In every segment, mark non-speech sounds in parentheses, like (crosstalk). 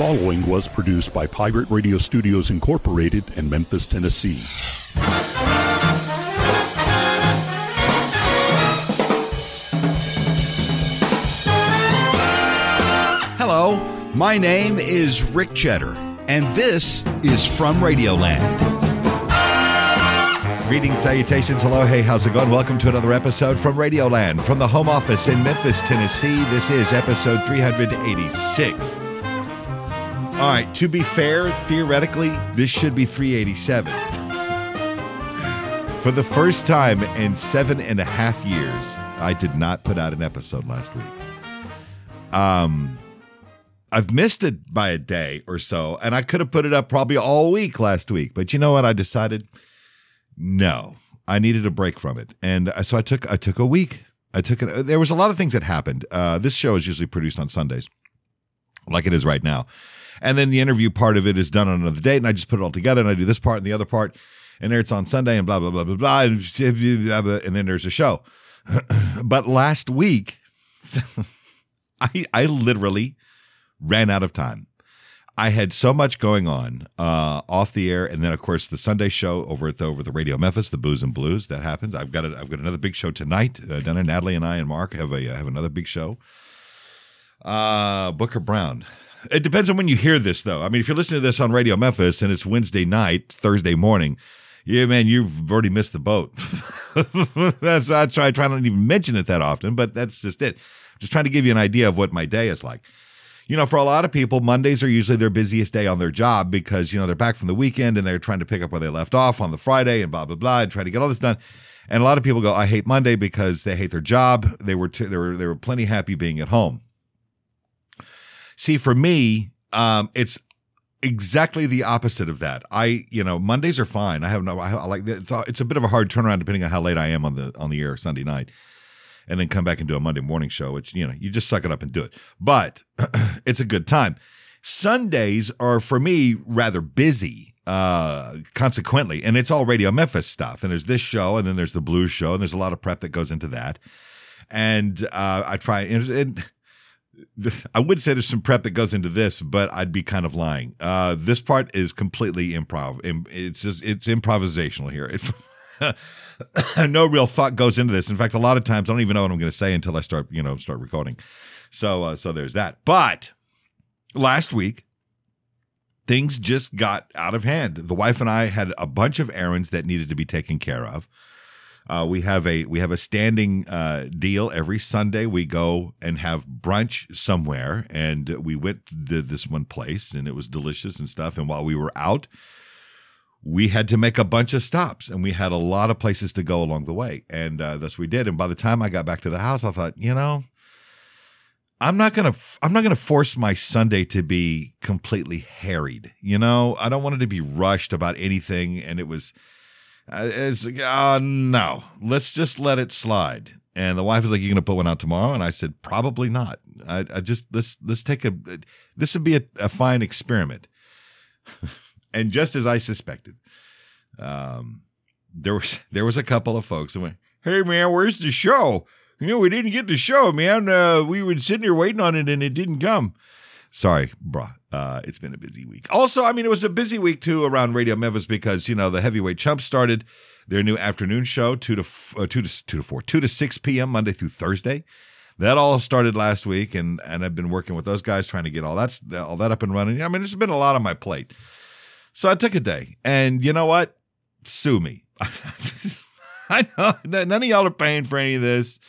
following was produced by Pirate Radio Studios Incorporated in Memphis, Tennessee. Hello, my name is Rick Cheddar, and this is From Radioland. Greetings, salutations, hello, hey, how's it going? Welcome to another episode from Radioland from the home office in Memphis, Tennessee. This is episode 386. All right, to be fair, theoretically, this should be 387. For the first time in seven and a half years, I did not put out an episode last week. Um, I've missed it by a day or so, and I could have put it up probably all week last week. But you know what? I decided no, I needed a break from it, and so I took I took a week. I took it. There was a lot of things that happened. Uh, this show is usually produced on Sundays, like it is right now, and then the interview part of it is done on another date, and I just put it all together, and I do this part and the other part, and there it's on Sunday, and blah blah blah blah blah, and, then there's a show. (clears throat) but last week, (laughs) I I literally ran out of time. I had so much going on uh, off the air, and then of course the Sunday show over at the over the Radio Memphis, the Booze and Blues. That happens. I've got a, I've got another big show tonight. Uh, Donna, Natalie, and I and Mark have a have another big show. Uh, Booker Brown. It depends on when you hear this, though. I mean, if you're listening to this on Radio Memphis and it's Wednesday night, Thursday morning, yeah, man, you've already missed the boat. (laughs) that's I try try not even mention it that often, but that's just it. Just trying to give you an idea of what my day is like you know, for a lot of people, Mondays are usually their busiest day on their job because, you know, they're back from the weekend and they're trying to pick up where they left off on the Friday and blah, blah, blah, and try to get all this done. And a lot of people go, I hate Monday because they hate their job. They were, t- they were, they were plenty happy being at home. See, for me, um, it's exactly the opposite of that. I, you know, Mondays are fine. I have no, I, I like, it's a bit of a hard turnaround depending on how late I am on the, on the air Sunday night and then come back and do a Monday morning show, which, you know, you just suck it up and do it. But (clears throat) it's a good time. Sundays are, for me, rather busy, uh, consequently. And it's all Radio Memphis stuff. And there's this show, and then there's the blues show, and there's a lot of prep that goes into that. And uh, I try, and, and I would say there's some prep that goes into this, but I'd be kind of lying. Uh, this part is completely improv. It's just, it's improvisational here. (laughs) no real thought goes into this. In fact, a lot of times I don't even know what I'm going to say until I start, you know, start recording. So, uh, so there's that. But last week, things just got out of hand. The wife and I had a bunch of errands that needed to be taken care of. Uh, we have a we have a standing uh, deal every Sunday. We go and have brunch somewhere, and we went to this one place, and it was delicious and stuff. And while we were out, we had to make a bunch of stops and we had a lot of places to go along the way. And uh, thus we did. And by the time I got back to the house, I thought, you know, I'm not gonna I'm not gonna force my Sunday to be completely harried. You know, I don't want it to be rushed about anything. And it was, it's uh, no, let's just let it slide. And the wife was like, "You're gonna put one out tomorrow?" And I said, "Probably not. I, I just let's let's take a this would be a, a fine experiment." (laughs) and just as I suspected, um, there was there was a couple of folks that went, "Hey man, where's the show? You know, we didn't get the show, man. Uh, we were sitting here waiting on it, and it didn't come." Sorry, bruh. Uh, it's been a busy week. Also, I mean, it was a busy week too around Radio Memphis because you know the heavyweight chumps started their new afternoon show two to uh, two to two to four two to six p.m. Monday through Thursday. That all started last week, and and I've been working with those guys trying to get all that all that up and running. I mean, it's been a lot on my plate. So I took a day, and you know what? Sue me. (laughs) I know none of y'all are paying for any of this.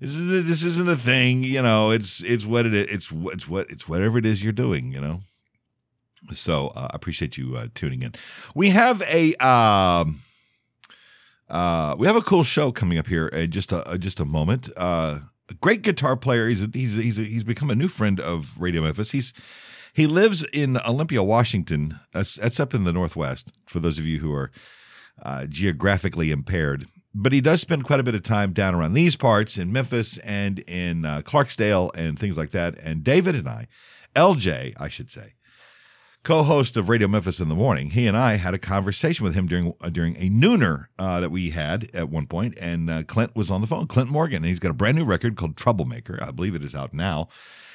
This, is, this isn't a thing, you know. It's it's what it is. It's it's what it's whatever it is you're doing, you know. So uh, I appreciate you uh, tuning in. We have a um, uh, we have a cool show coming up here in just a just a moment. Uh, a great guitar player. He's a, he's a, he's a, he's become a new friend of Radio Memphis. He's he lives in Olympia, Washington. That's, that's up in the Northwest, for those of you who are uh, geographically impaired. But he does spend quite a bit of time down around these parts in Memphis and in uh, Clarksdale and things like that. And David and I, LJ, I should say, co-host of Radio Memphis in the morning, he and I had a conversation with him during uh, during a nooner uh, that we had at one point, and uh, Clint was on the phone. Clint Morgan, and he's got a brand new record called Troublemaker. I believe it is out now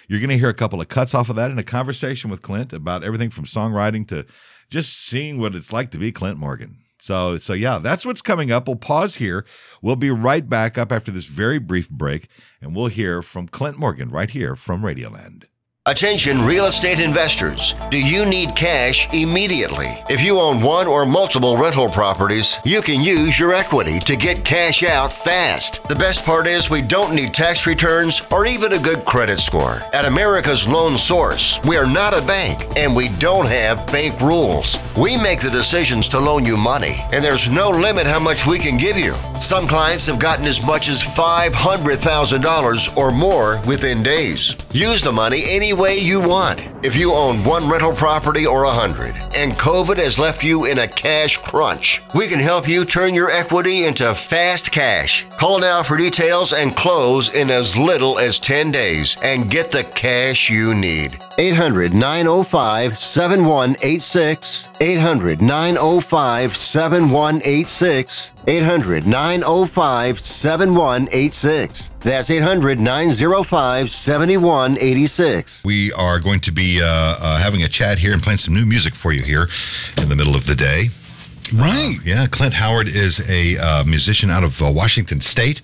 You're going to hear a couple of cuts off of that in a conversation with Clint about everything from songwriting to just seeing what it's like to be Clint Morgan. So, so yeah, that's what's coming up. We'll pause here. We'll be right back up after this very brief break, and we'll hear from Clint Morgan right here from Radioland. Attention real estate investors. Do you need cash immediately? If you own one or multiple rental properties, you can use your equity to get cash out fast. The best part is we don't need tax returns or even a good credit score. At America's Loan Source, we are not a bank and we don't have bank rules. We make the decisions to loan you money, and there's no limit how much we can give you. Some clients have gotten as much as $500,000 or more within days. Use the money any way you want. If you own one rental property or a hundred, and COVID has left you in a cash crunch, we can help you turn your equity into fast cash. Call now for details and close in as little as 10 days and get the cash you need. 800 905 7186. 800 905 7186. 800 905 7186. That's 800 905 7186. We are going to be uh, uh, having a chat here and playing some new music for you here in the middle of the day. Right. Uh, yeah, Clint Howard is a uh, musician out of uh, Washington State.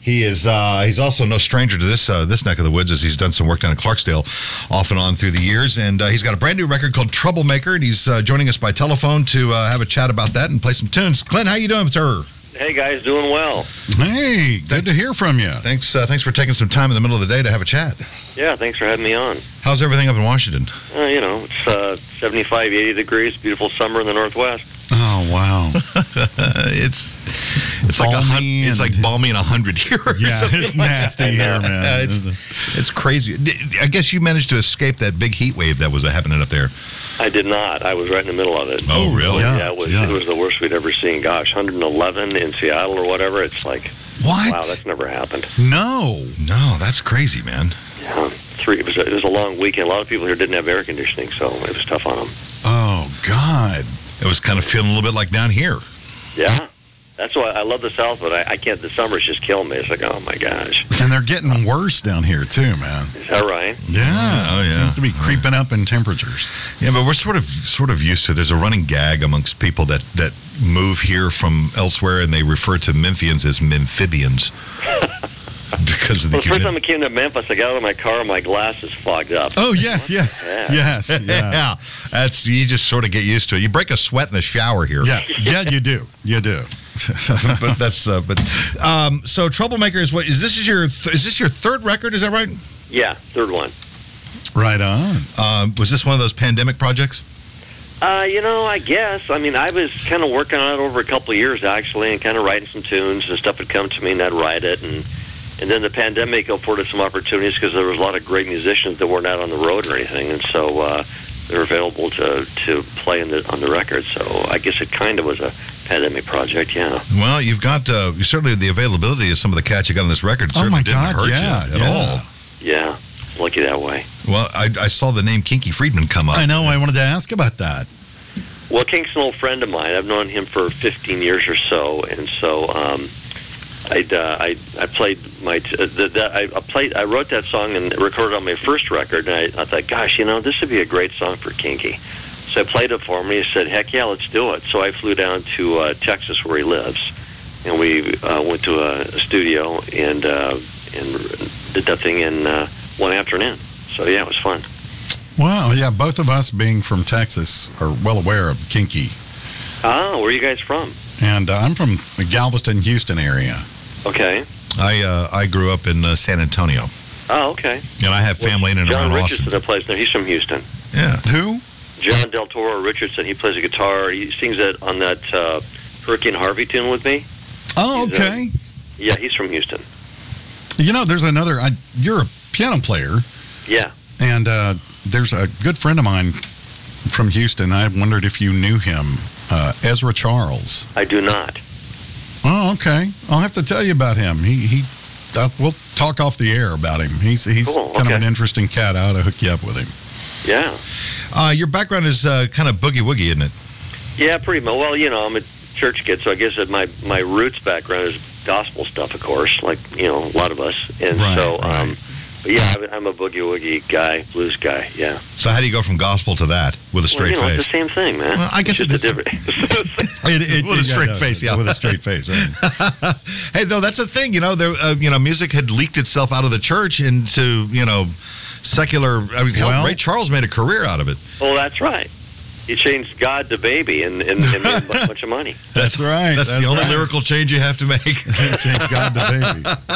He is uh, he's also no stranger to this uh, this neck of the woods as he's done some work down in Clarksdale off and on through the years. And uh, he's got a brand new record called Troublemaker, and he's uh, joining us by telephone to uh, have a chat about that and play some tunes. Clint, how you doing, sir? Hey guys, doing well. Hey, good to hear from you. Thanks uh, thanks for taking some time in the middle of the day to have a chat. Yeah, thanks for having me on. How's everything up in Washington? Uh, you know, it's uh, 75, 80 degrees, beautiful summer in the Northwest. Oh wow. (laughs) it's it's like a hun- Balmy it's like balmy and hundred (laughs) (laughs) here. Yeah, something it's nasty that. here, Yeah, man. it's it's crazy. I guess you managed to escape that big heat wave that was happening up there. I did not. I was right in the middle of it. Oh, really? Yeah. it was, yeah. it was the worst we'd ever seen. Gosh, 111 in Seattle or whatever. It's like, What? wow, that's never happened. no. No, that's crazy, man. Yeah, three. It was, a, it was a long weekend. A lot of people here didn't have air conditioning, so it was tough on them. Oh God. It was kind of feeling a little bit like down here. Yeah, that's why I love the South, but I, I can't. The summers just kill me. It's like, oh my gosh, And they're getting worse down here too, man. is that right? Yeah. Oh, it yeah. Seems to be creeping up in temperatures. Yeah, but we're sort of sort of used to. There's a running gag amongst people that that move here from elsewhere, and they refer to Memphians as Memphibians (laughs) because of the Well, the first time I came to Memphis, I got out of my car and my glasses fogged up. Oh yes, yes, Yeah. yes, (laughs) yeah. yeah, that's you just sort of get used to it. You break a sweat in the shower here. Yeah, yeah, you do, you do. (laughs) but that's uh, but um, so troublemaker is what is this is your th- is this your third record? Is that right? Yeah, third one. Right on. Um, was this one of those pandemic projects? Uh, you know, I guess. I mean, I was kind of working on it over a couple of years actually, and kind of writing some tunes and stuff would come to me, and I'd write it, and and then the pandemic afforded some opportunities because there was a lot of great musicians that weren't out on the road or anything, and so uh, they're available to to play in the on the record. So I guess it kind of was a pandemic project. Yeah. Well, you've got uh, certainly the availability of some of the cats you got on this record. Oh certainly my didn't God, hurt yeah, you at yeah. all. Yeah, lucky that way. Well, I, I saw the name Kinky Friedman come up. I know. I wanted to ask about that. Well, Kink's an old friend of mine. I've known him for 15 years or so, and so um, I'd, uh, I I played my t- uh, the, the, I, I played I wrote that song and recorded on my first record, and I, I thought, gosh, you know, this would be a great song for Kinky. So I played it for him, and he said, heck yeah, let's do it. So I flew down to uh, Texas where he lives, and we uh, went to a, a studio and uh, and did that thing in uh, one afternoon. So yeah, it was fun. Wow. Yeah, both of us being from Texas are well aware of Kinky, Ah, where are you guys from? and uh, I'm from the Galveston, Houston area. Okay. I uh, I grew up in uh, San Antonio, Oh, okay. and I have family in and John around Richardson Austin. that plays there. He's from Houston. Yeah. Who? John Del Toro Richardson. He plays a guitar. He sings that on that uh, Hurricane Harvey tune with me. Oh, He's, uh, okay. Yeah, he's from Houston. You know, there's another. I, you're a piano player, Yeah. and uh, there's a good friend of mine from Houston. I wondered if you knew him, uh, Ezra Charles. I do not. Oh, okay. I'll have to tell you about him. He he. Uh, we'll talk off the air about him. He's he's Cool, kind of an interesting cat. I ought to hook you up with him. Yeah. Uh, your background is uh, kind of boogie woogie, isn't it? Yeah, pretty much. Well, you know, I'm a church kid, so I guess that my my roots background is gospel stuff, of course, like you know a lot of us. And Right, so, um. But yeah, I'm- I'm a boogie woogie guy, blues guy. Yeah. So how do you go from gospel to that with a Well, straight you know, face? it's the same thing, man. Well, I guess it's it just a different. (laughs) (laughs) It- it- With a straight no, face, yeah. With a straight (laughs) face, right? hey, though that's a thing, you know, there, uh, you know, music had leaked itself out of the church into, you know, secular. I mean, hell, Well- Ray Charles made a career out of it. well, that's right. He changed God to baby and, and, and made a (laughs) bunch of money. That's right. That's, the only right. lyrical change you have to make. (laughs) Change God to baby. (laughs)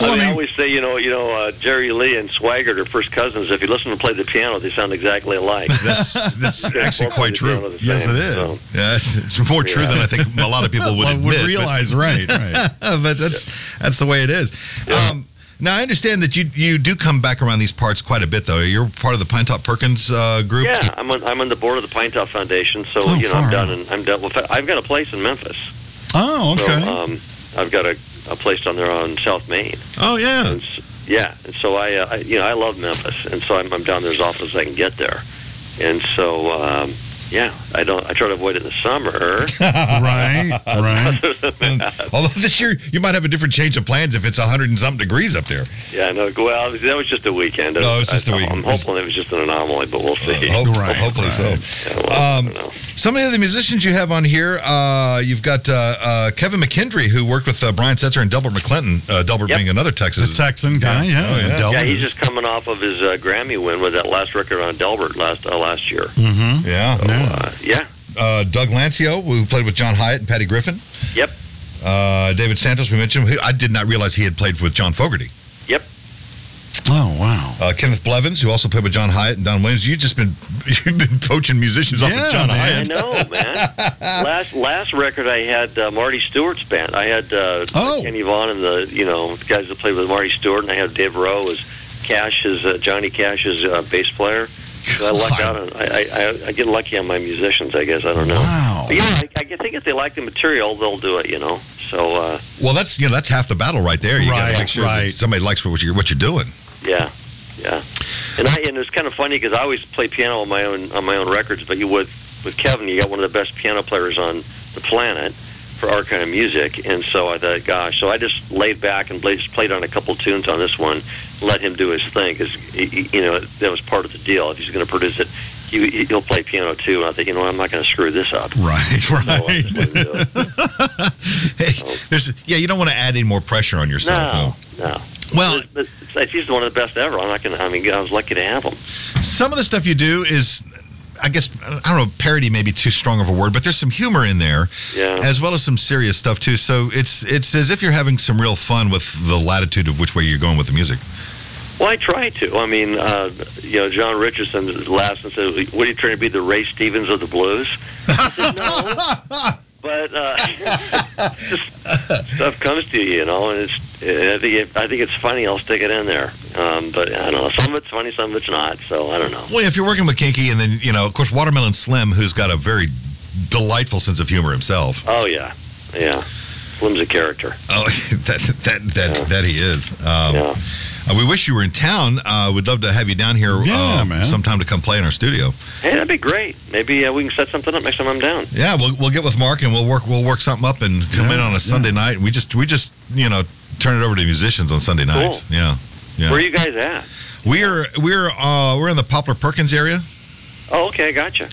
I, mean, I always say, you know, you know, uh, Jerry Lee and Swaggart are first cousins. If you listen to them play the piano, they sound exactly alike. that's that's actually quite true. Yes, same, it is. so. Yeah, it's, it's more true than I think a lot of people would One admit. would but- realize, right, right. but that's that's the way it is. Um, now I understand that you you do come back around these parts quite a bit, though. You're part of the Pinetop Perkins uh, group. Yeah, I'm on, I'm on the board of the Pinetop Foundation, so Oh, you know I'm done. out. And I'm done. Well, I've got a place in Memphis. Oh, okay. So um, I've got a, a place down there on South Main. Oh yeah. And yeah, and so I, uh, I, you know, I love Memphis, and so I'm, I'm down there as often as I can get there. And so, um, yeah, I don't. I try to avoid it in the summer. (laughs) right, (laughs) right. Although this year you might have a different change of plans if it's hundred and something degrees up there. yeah, no. Well, that was just a weekend. No, it was just a I, weekend. I'm hoping it was just an anomaly, but we'll see. Hope- Right, hopefully right. so. Yeah, well, Um, I don't know. Some of the other musicians you have on here, uh, you've got uh, uh, Kevin McKendree, who worked with uh, Brian Setzer and Delbert McClinton. Uh, Delbert Yep. being another The Texas. Texan guy, yeah. Oh, yeah. Delbert Yeah, he's just coming off of his uh, Grammy win with that last record on Delbert last uh, last year. Mhm. yeah. Uh, yeah. Uh, Doug Lancio, who played with John Hiatt and Patty Griffin. Yep. Uh, David Santos, we mentioned. I did not realize he had played with John Fogerty. Oh, wow. Uh, Kenneth Blevins, who also played with John Hiatt and Don Williams. You've just been (laughs) you've been poaching musicians off Yeah, of John man. I know, man. (laughs) last last record I had uh, Marty Stuart's band. I had uh, Oh. Kenny Vaughan and the you know the guys that played with Marty Stuart, and I had Dave Roe as Cash's uh, Johnny Cash's uh, bass player. So I lucked out. On, I, I I- I get lucky on my musicians. I guess I don't know. Wow. But, you know, I, I think if they like the material, they'll do it. You know. So uh, Well, that's you know that's half the battle right there. You got Right, to make sure that right. somebody likes what you're what you're doing. Yeah, yeah. And I and it's kind of funny because I always play piano on my own on my own records. But you with with Kevin, you got one of the best piano players on the planet for our kind of music. And so I thought, gosh, so I just laid back and played, just played on a couple tunes on this one, let him do his thing because you know that was part of the deal. If he's going to produce it, he, he'll play piano too. And I thought, you know, I'm not going to screw this up. Right, (laughs) right. just let him do it. (laughs) Hey, there's yeah, you don't want to add any more pressure on yourself. No, no. Well, But it's, he's one of the best ever. I'm not going to. I mean, I was lucky to have him. some of the stuff you do is I guess I don't know parody may be too strong of a word, but there's some humor in there, Yeah. as well as some serious stuff too. So it's it's as if you're having some real fun with the latitude of which way you're going with the music. Well, I try to. I mean, uh, you know, John Richardson laughs and says, "What are you trying to be, the Ray Stevens of the blues?" I said, "No." (laughs) But uh, (laughs) (laughs) stuff comes to you, you know, and it's. I think it, I think it's funny. I'll stick it in there. Um, but I don't know. Some of it's funny, some of it's not. So I don't know. Well, if you're working with Kinky, and then you know, of course, Watermelon Slim, who's got a very delightful sense of humor himself. Oh yeah, yeah. Slim's a character. Oh, (laughs) that that that that he is. Um, Yeah. Uh, we wish you were in town. Uh, we'd love to have you down here Yeah, uh, man. sometime to come play in our studio. Hey, that'd be great. Maybe uh, we can set something up next time I'm down. Yeah, we'll we'll get with Mark and we'll work we'll work something up and come in on a Sunday night. We just we just you know turn it over to musicians on Sunday nights. Cool. Yeah, yeah. Where are you guys at? we're we're uh, we're in the Poplar Perkins area Oh, okay, gotcha.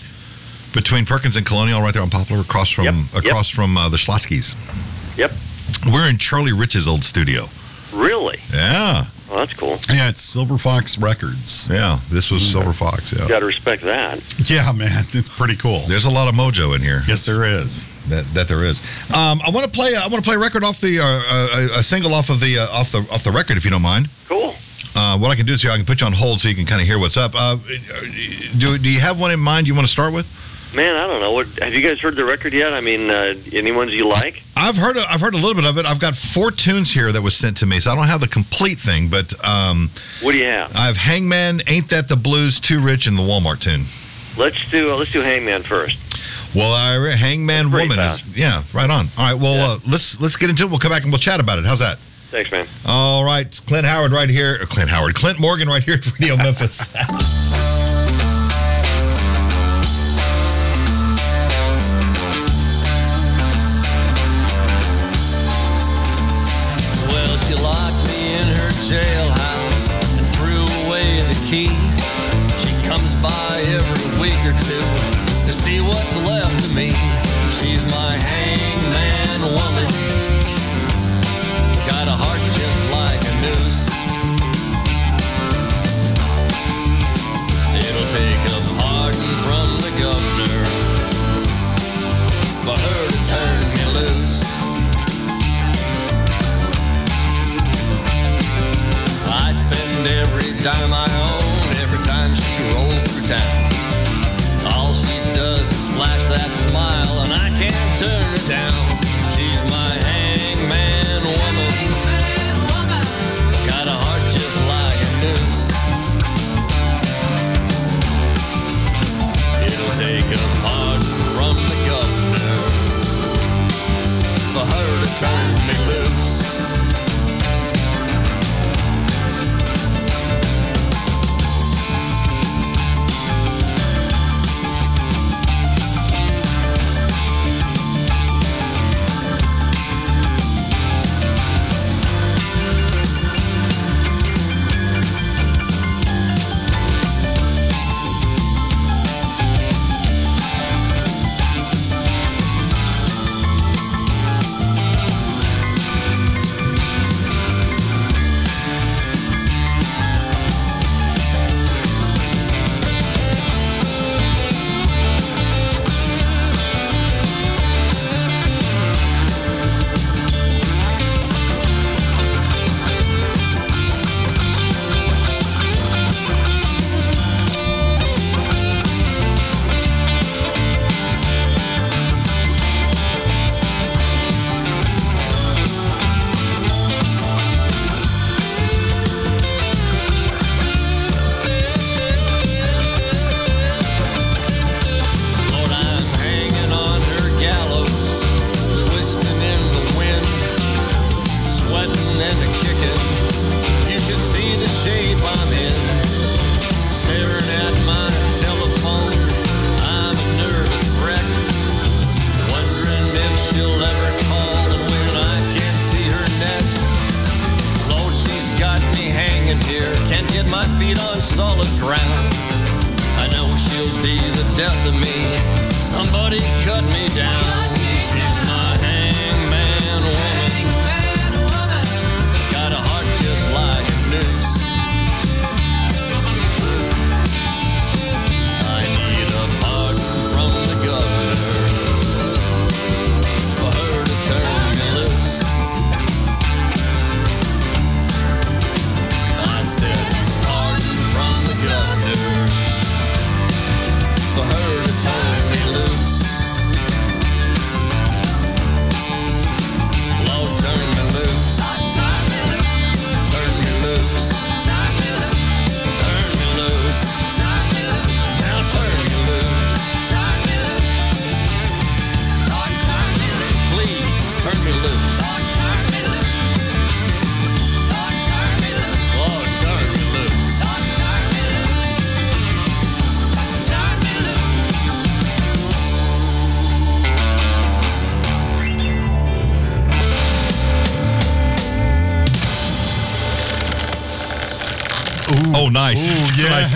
between Perkins and Colonial, right there on Poplar, across from Yep, yep. across from uh, the Schlotzsky's. Yep. We're in Charlie Rich's old studio. Really? Yeah, Well, that's cool. Yeah, it's Silver Fox Records. yeah. This was Silver Fox. Yeah. You Got to respect that. Yeah, man, it's pretty cool. There's a lot of mojo in here. Yes, there is. That, that there is. Um, I want to play. I want to play a record off the uh, uh, a single off of the uh, off the off the record, if you don't mind. Cool. Uh, what I can do is here, I can put you on hold so you can kind of hear what's up. Uh, do do you have one in mind you want to start with? Man, I don't know. What have you guys heard the record yet? I mean, uh, any ones you like? I've heard a, I've heard a little bit of it. I've got four tunes here that was sent to me, so I don't have the complete thing, but um, What do you have? I have Hangman, Ain't That the Blues, Too Rich, and the Walmart tune. Let's do uh, let's do Hangman first. Well, I Hangman Woman is yeah, right on. All right, well uh, let's let's get into it. We'll come back and we'll chat about it. How's that? Thanks, man. All right, Clint Howard right here. Clint Howard, Clint Morgan right here at Radio Memphis. (laughs) key. She comes by every week or two to see what's left of me. She's my hangman woman.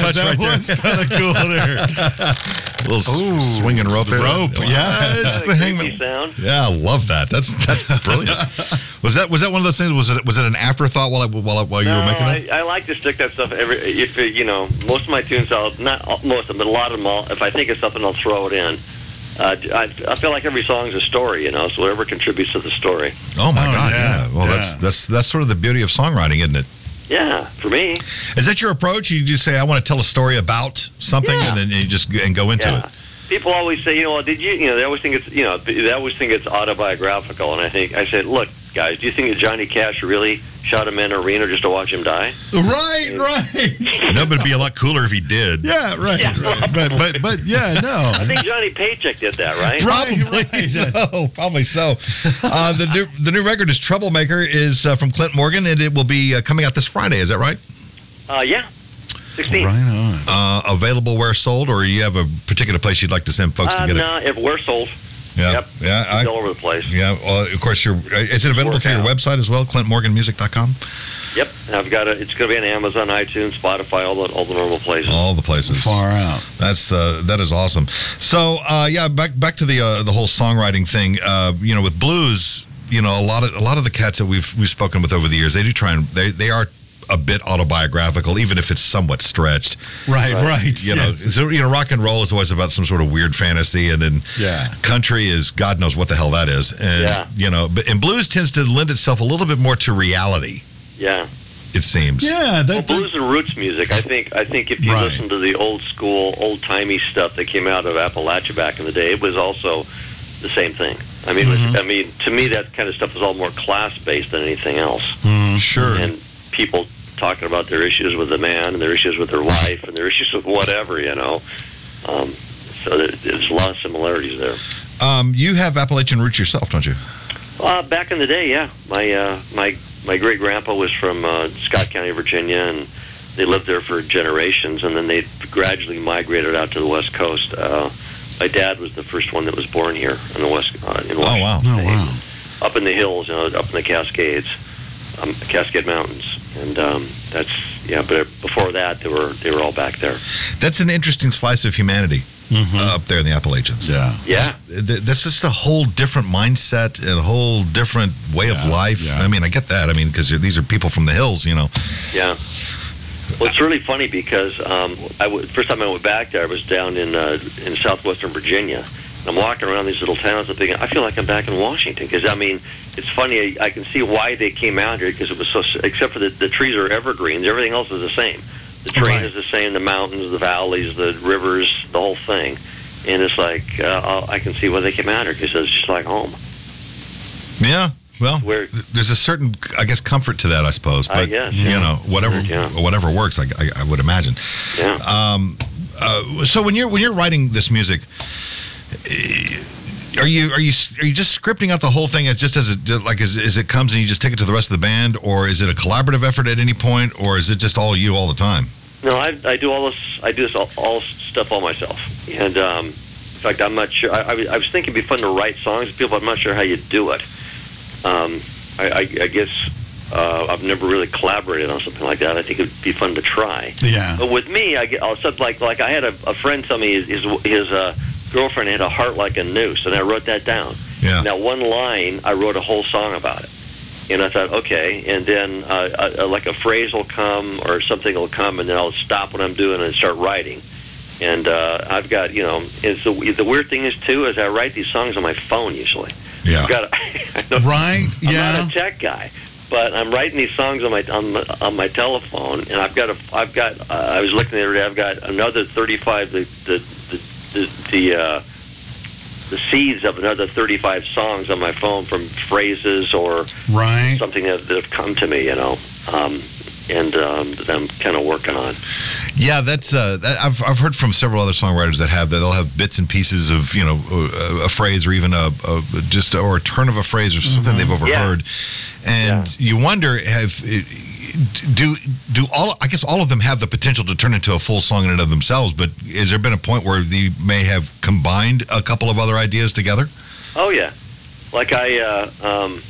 It's a nice touch right there. kind of cool there. (laughs) little s- swinging rope. there. rope, yeah. it's the Creepy hangman. sound. Yeah, I love that. That's that's (laughs) brilliant. was that was that one of those things? Was it was it an afterthought while I, while I, while you no, were making I, it? I like to stick that stuff every. If it- you know, most of my tunes, I'll not all- most of them, but a lot of them. I'll, if I think of something, I'll throw it in. Uh, I, I feel like every song's a story, you know. So whatever contributes to the story. Oh my Oh, God! Yeah. yeah, Well, that's that's that's sort of the beauty of songwriting, isn't it? Yeah, for me. Is that your approach? You just say, "I want to tell a story about something," Yeah. and then you just and go into Yeah. it. People always say, you know, did you, you know, they always think it's, you know, they always think it's autobiographical, and I think I said, look, guys, do you think that Johnny Cash really shot him in an arena just to watch him die? Right, right. (laughs) No, but it'd be a lot cooler if he did. Yeah, right. right. But but but yeah, no. I think Johnny Paycheck did that, right? Probably right. (laughs) so. Probably so. Uh, the new the new record is Troublemaker is uh, from Clint Morgan, and it will be uh, coming out this Friday. Is that right? Uh, yeah, sixteen. Right on. Uh, available where sold, or you have a particular place you'd like to send folks Uh, to get it? no, if we're sold, it? Yeah, yep. yeah. I, it's all over the place. Yeah, well, of course, you're, uh, is it available through your website as well, clintmorganmusic.com? Yep, I've got it. It's going to be on Amazon, iTunes, Spotify, all the all the normal places. All the places. Far out. That's uh, that is awesome. So uh, yeah, back back to the uh, the whole songwriting thing. Uh, you know, with blues, you know, a lot of a lot of the cats that we've we've spoken with over the years, they do try and they they are a bit autobiographical, even if it's somewhat stretched. Right, right. You know, so you know, rock and roll is always about some sort of weird fantasy, and then Yeah. country is God knows what the hell that is, and Yeah. you know, but and blues tends to lend itself a little bit more to reality. Yeah. It seems. yeah, Well, that, that- blues and roots music. I think. I think if you Right. listen to the old school, old timey stuff that came out of Appalachia back in the day, it was also the same thing. I mean, Mm-hmm. was, I mean, to me, that kind of stuff is all more class based than anything else. Mm, Sure. And people talking about their issues with the man, and their issues with their wife, and their issues with whatever, you know. Um, so there, there's a lot of similarities there. Um, you have Appalachian roots yourself, don't you? Uh, back in the day, yeah. My uh, my my great grandpa was from uh, Scott County, Virginia, and they lived there for generations, and then they gradually migrated out to the West Coast. Uh, my dad was the first one that was born here in the West uh, in Washington. Oh wow. oh, wow. Up in the hills, you know, up in the Cascades, um, Cascade Mountains, and um, that's yeah. But before that, they were they were all back there. That's an interesting slice of humanity uh, up there in the Appalachians. Yeah. Yeah, That's just a whole different mindset and a whole different way of life. yeah. I mean, I get that. I mean, because these are people from the hills, you know. Yeah. Well, it's really funny because um, I w- first time I went back there, I was down in uh, in southwestern Virginia. And I'm walking around these little towns. I'm thinking, I feel like I'm back in Washington because I mean, it's funny. I, I can see why they came out here because it was so. Except for the, the trees are evergreens, everything else is the same. The terrain Right. is the same. The mountains, the valleys, the rivers, the whole thing. And it's like uh, I can see why they came out here because it's just like home. Yeah. Well, Where- there's a certain, I guess, comfort to that, I suppose. I But guess, you yeah. know, whatever, Yeah. whatever works, I, I, I would imagine. Yeah. Um, uh, so when you're when you're writing this music, are you are you are you just scripting out the whole thing as just as it like as, as it comes and you just take it to the rest of the band, or is it a collaborative effort at any point, or is it just all you all the time? No, I, I do all this. I do this all, all stuff all myself. And um, in fact, I'm not sure. I, I, was- I was thinking it'd be fun to write songs with people. I'm not sure how you do it. Um, I, I, I guess uh, I've never really collaborated on something like that. I think it'd be fun to try. Yeah. But with me, I get I'll like like I had a, a friend tell me his his, his uh, girlfriend had a heart like a noose, and I wrote that down. Yeah. Now one line, I wrote a whole song about it. And I thought, okay, and then uh, uh, like a phrase will come or something will come, and then I'll stop what I'm doing and start writing. And uh, I've got, you know, it's the the weird thing is too is I write these songs on my phone usually. Yeah. I've got, a, (laughs) I Right? I'm Yeah. not a tech guy, but I'm writing these songs on my on my, on my telephone, and I've got a I've got uh, I was looking the other day. I've got another 35 the the the the, the uh, the seeds of another 35 songs on my phone from phrases or Right. something that, that have come to me, you know, um, and um, that I'm kind of working on. Yeah, that's uh, that, I've I've heard from several other songwriters that have that they'll have bits and pieces of you know a, a phrase or even a, a just or a turn of a phrase or something they've overheard, and you wonder have do do all I guess all of them have the potential to turn into a full song in and of themselves, but has there been a point where you may have combined a couple of other ideas together? Oh yeah, like I uh, um,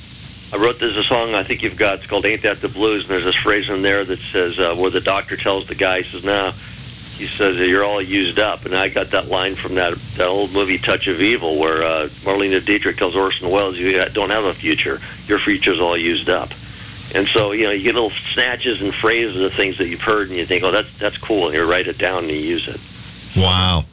I wrote there's a song I think you've got. It's called "Ain't That the Blues," and there's this phrase in there that says uh, where the doctor tells the guy, he says, "Now," he says, "You're all used up." And I got that line from that that old movie Touch of Evil, where uh, Marlene Dietrich tells Orson Welles, "You don't have a future. Your future's all used up." And so you know you get little snatches and phrases of things that you've heard, and you think, "Oh, that's that's cool," and you write it down and you use it. Wow.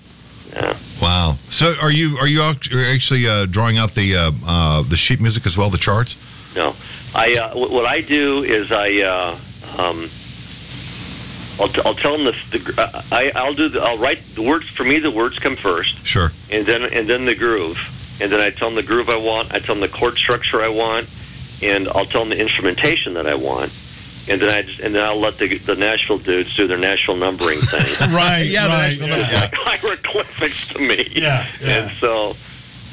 Yeah. Wow. So are you are you act- are you actually uh, drawing out the uh, uh, the sheet music as well, the charts? No, I uh, wh- what I do is I uh, um, I'll, t- I'll tell them the, the uh, I I'll do the, I'll write the words for me. The words come first, Sure. and then and then the groove, and then I tell them the groove I want. I tell them the chord structure I want, and I'll tell them the instrumentation that I want. And then I just, and then I'll let the the Nashville dudes do their Nashville numbering thing. (laughs) Right. Yeah, the right. Yeah. number. like hieroglyphics to me. Yeah, yeah. And so,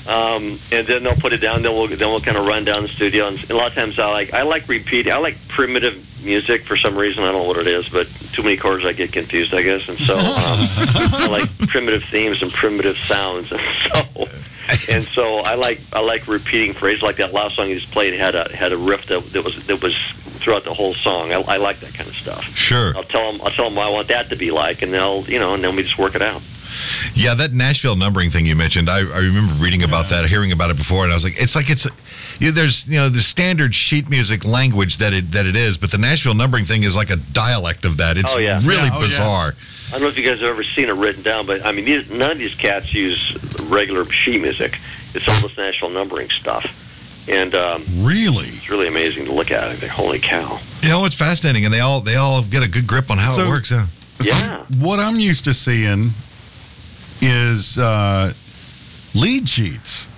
um, and then they'll put it down. Then we'll then we'll kind of run down the studio. And a lot of times I like I like repeating. I like primitive music for some reason. I don't know what it is, but too many chords I get confused. I guess. And so um, (laughs) I like primitive themes and primitive sounds. And (laughs) so. (laughs) And so I like I like repeating phrases like that last song you just played had a had a riff that, that was that was throughout the whole song. I, I like that kind of stuff. Sure. I'll tell them. I'll tell them what I want that to be like, and they'll, you know, and then we just work it out. Yeah, that Nashville numbering thing you mentioned, I, I remember reading about that, hearing about it before, and I was like, it's like it's, you know, there's you know the standard sheet music language that it that it is, but the Nashville numbering thing is like a dialect of that. It's Oh, yeah. really Yeah, oh, yeah. bizarre. I don't know if you guys have ever seen it written down, but I mean, these, none of these cats use regular sheet music. It's all this Nashville numbering stuff, and um, Really? it's really amazing to look at. I think, holy cow! You know, it's fascinating, and they all they all get a good grip on how it So- works. Yeah. Yeah. What I'm used to seeing is uh, lead sheets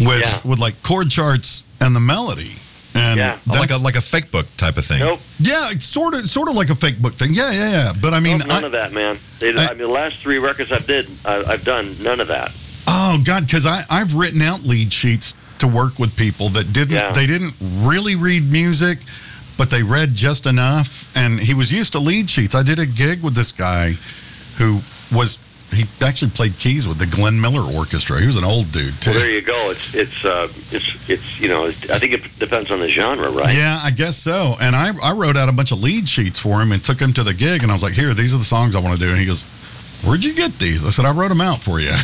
with Yeah. with like chord charts and the melody. And Yeah. like a like a fake book type of thing. Nope. yeah, it's sort of sort of like a fake book thing. Yeah, yeah, yeah. But I mean, Nope, none I, of that, man. They, I- I, mean, the last three records I've did, I, I've done none of that. oh god, because I I've written out lead sheets to work with people that didn't Yeah. they didn't really read music, but they read just enough. And he was used to lead sheets. I did a gig with this guy who was he actually played keys with the Glenn Miller Orchestra. He was an old dude too. Well, there you go. It's it's uh, it's it's you know. I think it depends on the genre, right? Yeah, I guess so. And I, I wrote out a bunch of lead sheets for him and took him to the gig. And I was like, here, these are the songs I want to do. And he goes, where'd you get these? I said, I wrote them out for you. (laughs)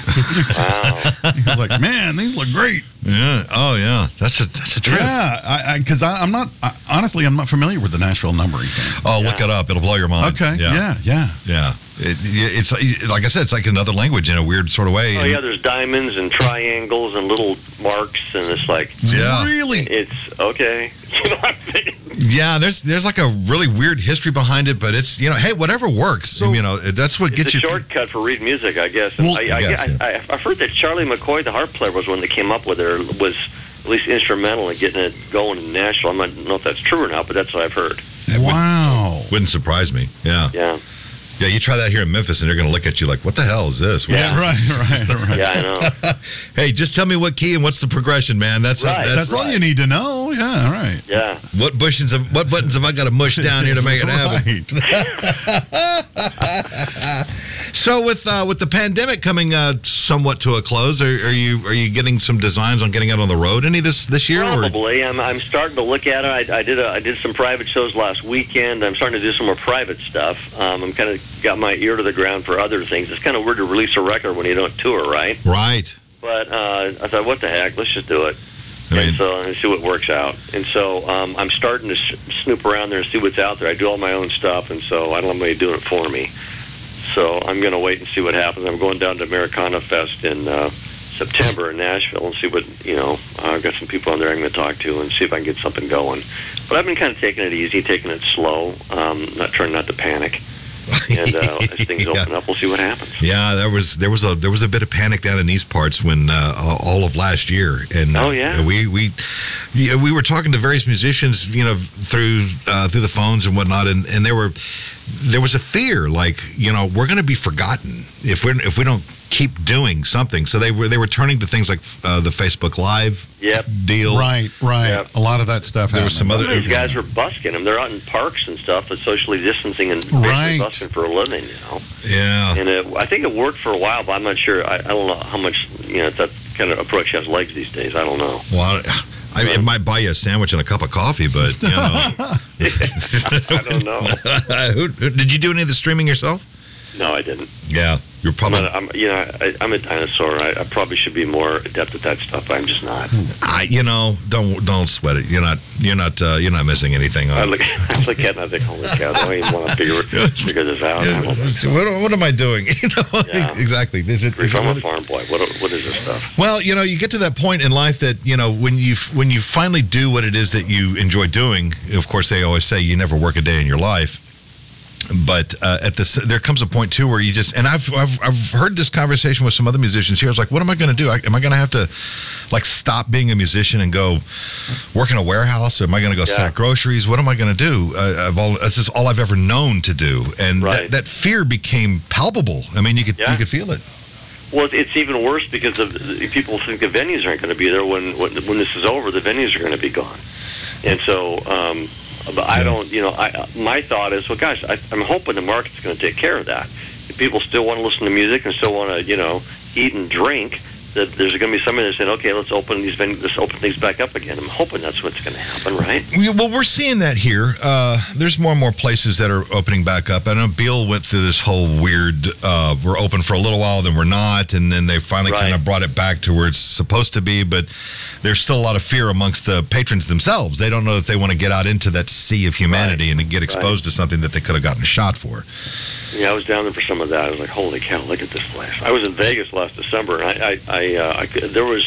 Wow. he was like, man, these look great. Yeah. Oh yeah. That's a that's a trip. Yeah, I because I, I'm not I, honestly I'm not familiar with the Nashville numbering thing. Oh, look it up. It'll blow your mind. Okay, yeah, yeah. Yeah. It, it's like I said, it's like another language in a weird sort of way. Oh And- yeah, there's diamonds and triangles and little marks, and it's like Yeah. really. it's okay. (laughs) You know what I mean? Yeah, there's there's like a really weird history behind it, but it's you know, hey, whatever works. So- you know, that's what gets a you. through- shortcut for reading music, I guess. Well, I, I, I guess, I, I, I've heard that Charlie McCoy, the harp player, was one that came up with it, or was at least instrumental in getting it going in Nashville. I don't know if that's true or not, but that's what I've heard. Wow. Wouldn't surprise me. Yeah, Yeah, yeah. You try that here in Memphis, and they're going to look at you like, "What the hell is this?" Yeah, right, right, (laughs) right. yeah, I know. (laughs) Hey, just tell me what key and what's the progression, man. That's Right. That's that's, all you need to know. Yeah, all right. Yeah, what buttons have, what buttons have I got to mush (laughs) down here to make it happen? So with uh, with the pandemic coming uh, somewhat to a close, are, are you are you getting some designs on getting out on the road any this this year? Or? probably. I'm, I'm starting to look at it. I, I did a, I did some private shows last weekend. I'm starting to do some more private stuff. Um, I'm kind of got my ear to the ground for other things. It's kind of weird to release a record when you don't tour, right? Right. But uh, I thought, what the heck? Let's just do it. I mean, and so and see what works out. And so um, I'm starting to s- snoop around there and see what's out there. I do all my own stuff, and so I don't have anybody doing it for me. So I'm going to wait and see what happens. I'm going down to Americana Fest in uh, September in Nashville and see what you know. I've got some people on there I'm going to talk to and see if I can get something going. But I've been kind of taking it easy, taking it slow, um, not trying not to panic. And uh, (laughs) as things Yeah. open up, we'll see what happens. Yeah, there was there was a there was a bit of panic down in these parts when uh, all of last year, and uh, Oh, yeah. we we yeah, we were talking to various musicians, you know, through uh, through the phones and whatnot, and and there were there was a fear like you know we're going to be forgotten if we if we don't keep doing something. So they were they were turning to things like uh, the Facebook Live Yep. deal. Right, right. Yep. A lot of that stuff There was some happened. other Some of these guys are busking them. They're out in parks and stuff, but socially distancing and Right. busking for a living. You know, Yeah. and it, I think it worked for a while, but I'm not sure. I, I don't know how much you know that kind of approach has legs these days. I don't know. Well, I, it might buy you a sandwich and a cup of coffee, but you know, (laughs) I don't know. (laughs) who, who- did you do any of the streaming yourself? No, I didn't. Yeah, you're I'm, probably. not, I'm you know, I, I'm a dinosaur. I, I probably should be more adept at that stuff. I'm just not. I, you know, don't don't sweat it. You're not you're not uh, you're not missing anything. I look, (laughs) I look at it and I think, holy cow, I don't even want to figure (laughs) figure this out. Yeah, what, what am I doing? (laughs) You know, Yeah. exactly. Is it, is I'm a farm boy. What what is this stuff? well, you know, you get to that point in life that you know when you when you finally do what it is that you enjoy doing. Of course, they always say you never work a day in your life. But uh, at this, there comes a point too where you just and I've, I've I've heard this conversation with some other musicians here. I was like, what am I going to do? I, am I going to have to like stop being a musician and go work in a warehouse? Or am I going to go Yeah. sack groceries? What am I going to do? Uh, I've all, this is all I've ever known to do, and Right. that, that fear became palpable. I mean, you could Yeah. you could feel it. Well, it's- it's even worse because of people think the venues aren't going to be there when when, when this is over. The venues are going to be gone, and so. Um, but I don't, you know, I my thought is, well, gosh, I, I'm hoping the market's going to take care of that. If people still want to listen to music and still want to, you know, eat and drink, that there's going to be somebody that's saying, okay, let's open these ven- let's open things back up again. I'm hoping that's what's going to happen, right? Well, we're seeing that here. Uh, there's more and more places that are opening back up. I know Beale went through this whole weird. Uh, we're open for a little while, then we're not, and then they finally Right. kind of brought it back to where it's supposed to be. But there's still a lot of fear amongst the patrons themselves. They don't know if they want to get out into that sea of humanity and get exposed to something that they could have gotten shot for. Yeah, I was down there for some of that. I was like, holy cow, look at this place. I was in Vegas last December, and I, I, I, uh, I could, there was,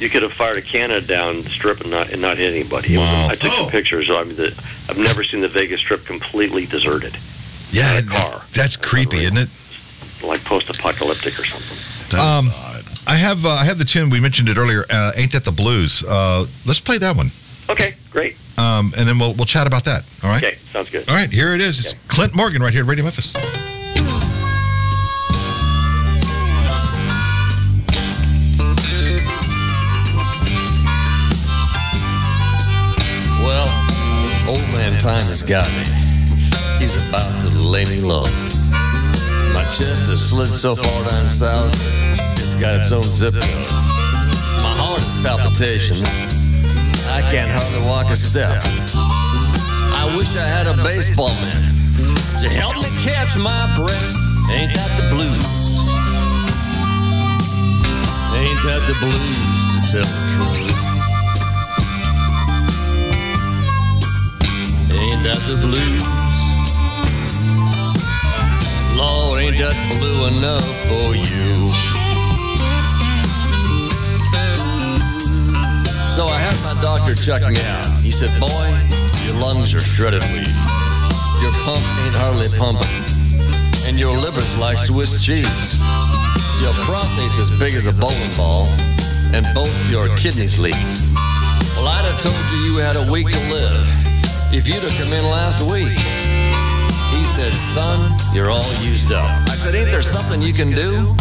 you could have fired a cannon down the strip and not and not hit anybody. It was- I took some pictures. I mean, the, I've never seen the Vegas Strip completely deserted, Yeah, a that's, car. that's creepy, isn't it? like post-apocalyptic or something. That Um, odd. I have uh, I have the tune we mentioned it earlier. Uh, Ain't that the blues? Uh, let's play that one, Okay, great. um, and then we'll we'll chat about that. All right. Okay, sounds good. All right. Here it is. It's Clint Morgan right here at Radio Memphis. Old man time has got me. He's about to lay me low. My chest has slid so far down south, it's got its own zip code. My heart is palpitations. I can't hardly walk a step. I wish I had a baseball man to help me catch my breath. Ain't that the blues? Ain't that the blues to tell the truth? Ain't that the blues? Lord, ain't that blue enough for you? So I had my doctor check me out. He said, Boy, your lungs are shredded weak. Your pump ain't hardly pumping. And your liver's like Swiss cheese. Your prostate's as big as a bowling ball. And both your kidneys leak. Well, I'd have told you you had a week to live if you'd have come in last week. He said, Son, you're all used up. I said, Ain't there something you can do?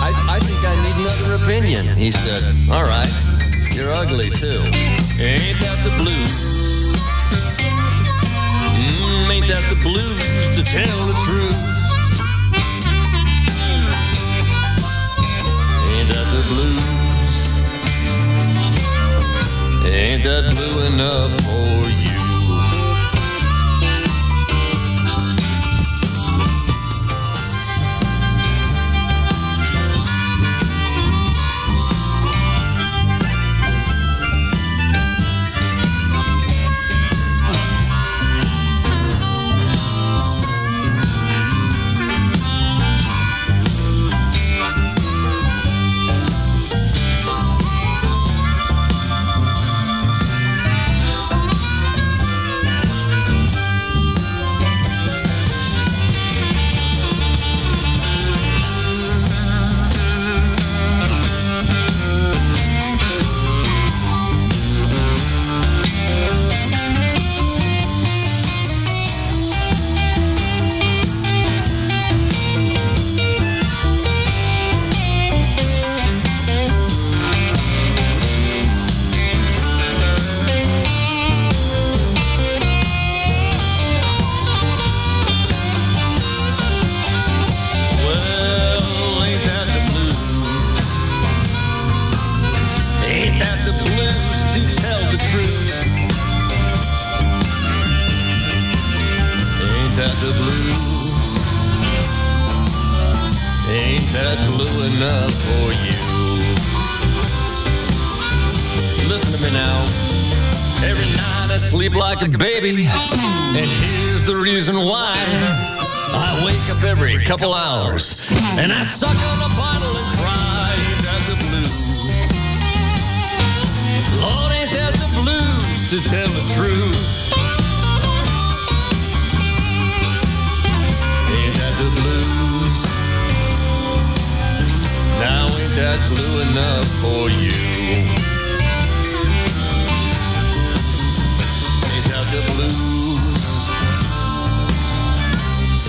I, I think I need another opinion. He said, All right, you're ugly too. Ain't that the blues? Mm, ain't that the blues to tell the truth? Ain't that the blues? Ain't that blue enough for you? Ain't that blue enough for you? Listen to me now. Every night I sleep like a baby, and here's the reason why. I wake up every couple hours, and I suck on a bottle and cry. Ain't that the blues? Lord, ain't that the blues to tell the truth? Ain't that the blues? That blue enough for you? Ain't that the blues?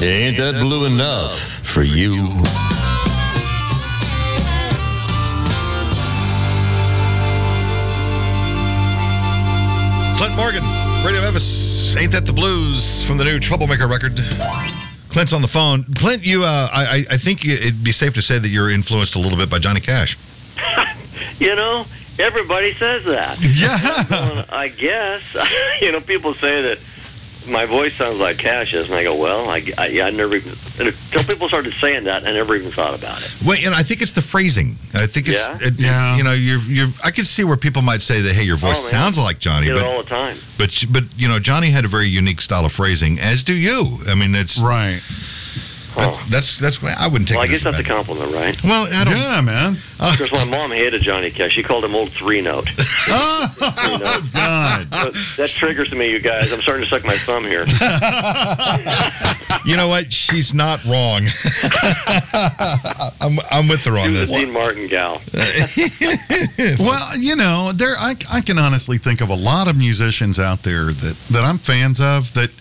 Ain't that blue enough for you? Clint Morgan, Radio Memphis. Ain't that the blues from the new Troublemaker record? Clint's on the phone. Clint, you, uh, I, I I think it'd be safe to say that you're influenced a little bit by Johnny Cash. (laughs) You know, everybody says that. Yeah. (laughs) I guess. (laughs) you know, people say that my voice sounds like Cash's, and I go, well, I, I, yeah, I never even, until people started saying that, I never even thought about it. Well, you know, I think it's the phrasing. I think it's, Yeah? it- it- Yeah. you know, you're, you're. I can see where people might say that, hey, your oh, voice Oh, sounds like I Johnny, get it but all the time. but but you know, Johnny had a very unique style of phrasing, as do you. I mean, it's Right. Oh. that's that's, that's why I wouldn't take Well, I guess as a that's a compliment, right? Well, I don't. Yeah, man. Uh, because my mom hated Johnny Cash. She called him old three note. (laughs) Oh, (laughs) God. But that triggers me, you guys. I'm starting to suck my thumb here. You know what? She's not wrong. (laughs) I'm I'm with her on She this. was a Dean Martin gal. Well, you know, there I, I can honestly think of a lot of musicians out there that, that I'm fans of that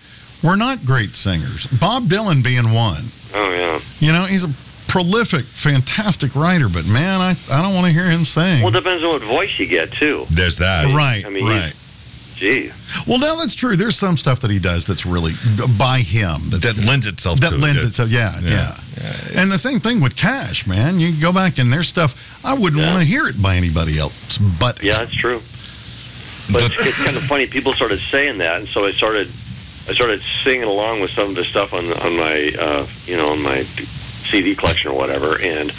were not great singers. Bob Dylan being one. Oh yeah. You know, he's a prolific, fantastic writer, but man, I, I don't want to hear him sing. Well, it depends on what voice you get too. There's that. right, I mean, right. Gee. Well, now that's true. There's some stuff that he does that's really by him. That's, That lends itself that to lends it. itself. Yeah, Yeah. yeah, And the same thing with Cash, man. You go back and there's stuff I wouldn't Yeah. want to hear it by anybody else, but Yeah, that's true. But it's, it's kind of funny. People started saying that, and so I started, I started singing along with some of the stuff on on my, uh, you know, on my CD collection or whatever. And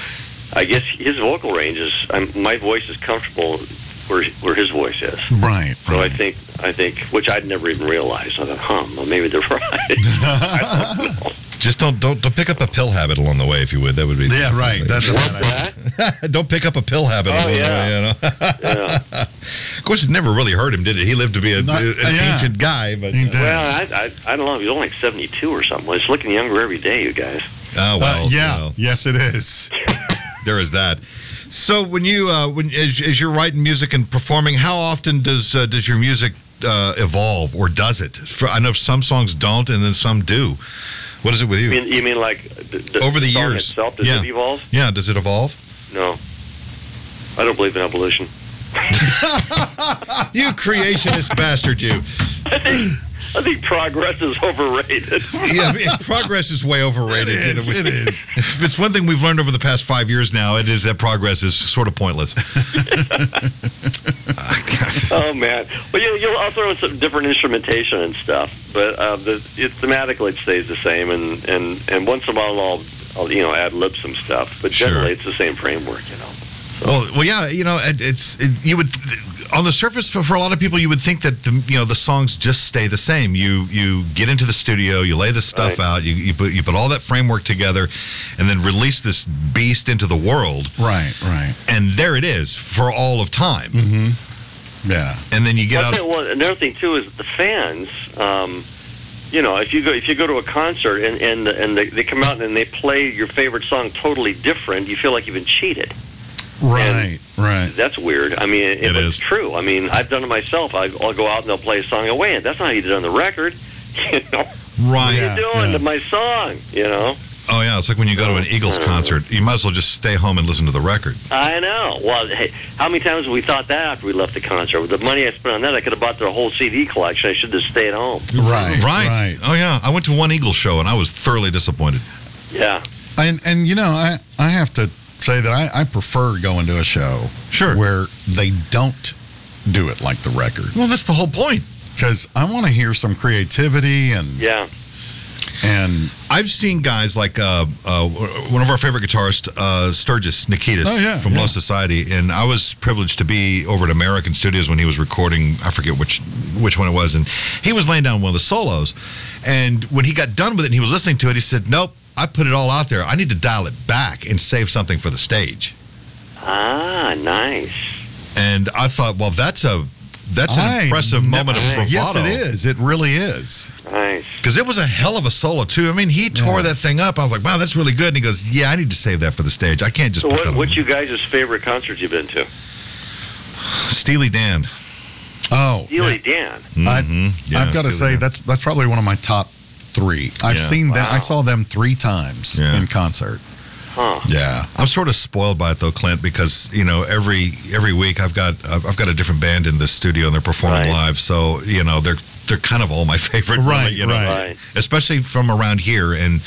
I guess his vocal range is, I'm, my voice is comfortable where where his voice is. right, So I think, I think, which I'd never even realized. I thought, huh, well, maybe they're (laughs) right. (laughs) Just don't don't don't pick up a pill habit along the way, if you would. That would be Yeah, right. That's a bad idea. don't pick up a pill habit Oh, along yeah. the way. You know. Yeah. (laughs) Of course, it never really hurt him, did it? He lived to be a, Not- an yeah. ancient guy, but He did. Well, I, I, I don't know. He's only like 72 or something. He's looking younger every day, you guys. oh well. Uh, yeah, you know, yes, it is. (laughs) there is that. So when you uh, when as, as you're writing music and performing, how often does uh, does your music uh, evolve, or does it? For, I know some songs don't, and then some do. What is it with you? You mean, you mean like the, Over the years. itself? Does Yeah. it evolve? yeah, does it evolve? No. I don't believe in evolution. (laughs) You creationist bastard, you. (laughs) I think, progress is overrated. (laughs) Yeah, I mean, progress is way overrated. It is, You know, it is. If it's one thing we've learned over the past five years now, it is that progress is sort of pointless. (laughs) oh man. Well, you, you'll I'll throw in some different instrumentation and stuff, but uh, the it, thematically it stays the same, and and and once in a while I'll, I'll you know add lib some stuff, but Sure. generally it's the same framework, you know. Well, well, yeah, you know, it, it's it, you would on the surface for, for a lot of people, you would think that the you know the songs just stay the same. You you get into the studio, you lay this stuff Right. out, you, you put you put all that framework together, and then release this beast into the world, Right, right. and there it is for all of time. Yeah. And then you get I'll out. tell you what, another thing too is the fans. Um, you know, if you go if you go to a concert and and and they, they come out and they play your favorite song totally different, you feel like you've been cheated. Right, right. That's weird. I mean, it, It it's true. I mean, I've done it myself. I, I'll go out and they'll play a song. Oh, wait, that's not how you did it on the record. (laughs) You know, Right. Yeah. what are you doing to my song? You know, Oh yeah, it's like when you go to an Eagles hmm. concert, you might as well just stay home and listen to the record. I know. Well, hey, how many times have we thought that after we left the concert? With the money I spent on that, I could have bought their whole CD collection. I should have stayed home. Right, Right. right. Oh yeah, I went to one Eagles show and I was thoroughly disappointed. Yeah. And and you know, I I have to say that I, I prefer going to a show Sure. where they don't do it like the record Well, that's the whole point. because I want to hear some creativity and Yeah. and I've seen guys like uh, uh, one of our favorite guitarists, uh, Sturgis Nikides Oh, yeah, from yeah. Low Society, and I was privileged to be over at American Studios when he was recording. I forget which which one it was, and he was laying down one of the solos. And when he got done with it, and he was listening to it, he said, "Nope, I put it all out there. I need to dial it back and save something for the stage." Ah, nice. And I thought, well, that's a that's an I impressive never- moment of bravado. yes, it is. It really is. Nice. Because it was a hell of a solo too. I mean, he tore Yeah. that thing up. I was like, "Wow, that's really good." And he goes, "Yeah, I need to save that for the stage. I can't just." So, put what, that on." what's you guys' favorite concerts you've been to? Steely Dan. Oh, Steely Dan. I, Mhm. Yeah, I've got to say Dan. that's that's probably one of my top three. I've Yeah. seen them. Wow. I saw them three times Yeah. in concert. Huh. Yeah. I'm sort of spoiled by it though, Clint, because you know every every week I've got I've I've got a different band in the studio and they're performing Right. live. So you know they're they're kind of all my (laughs) favorite, really, Right, you know, right. Right. especially from around here. And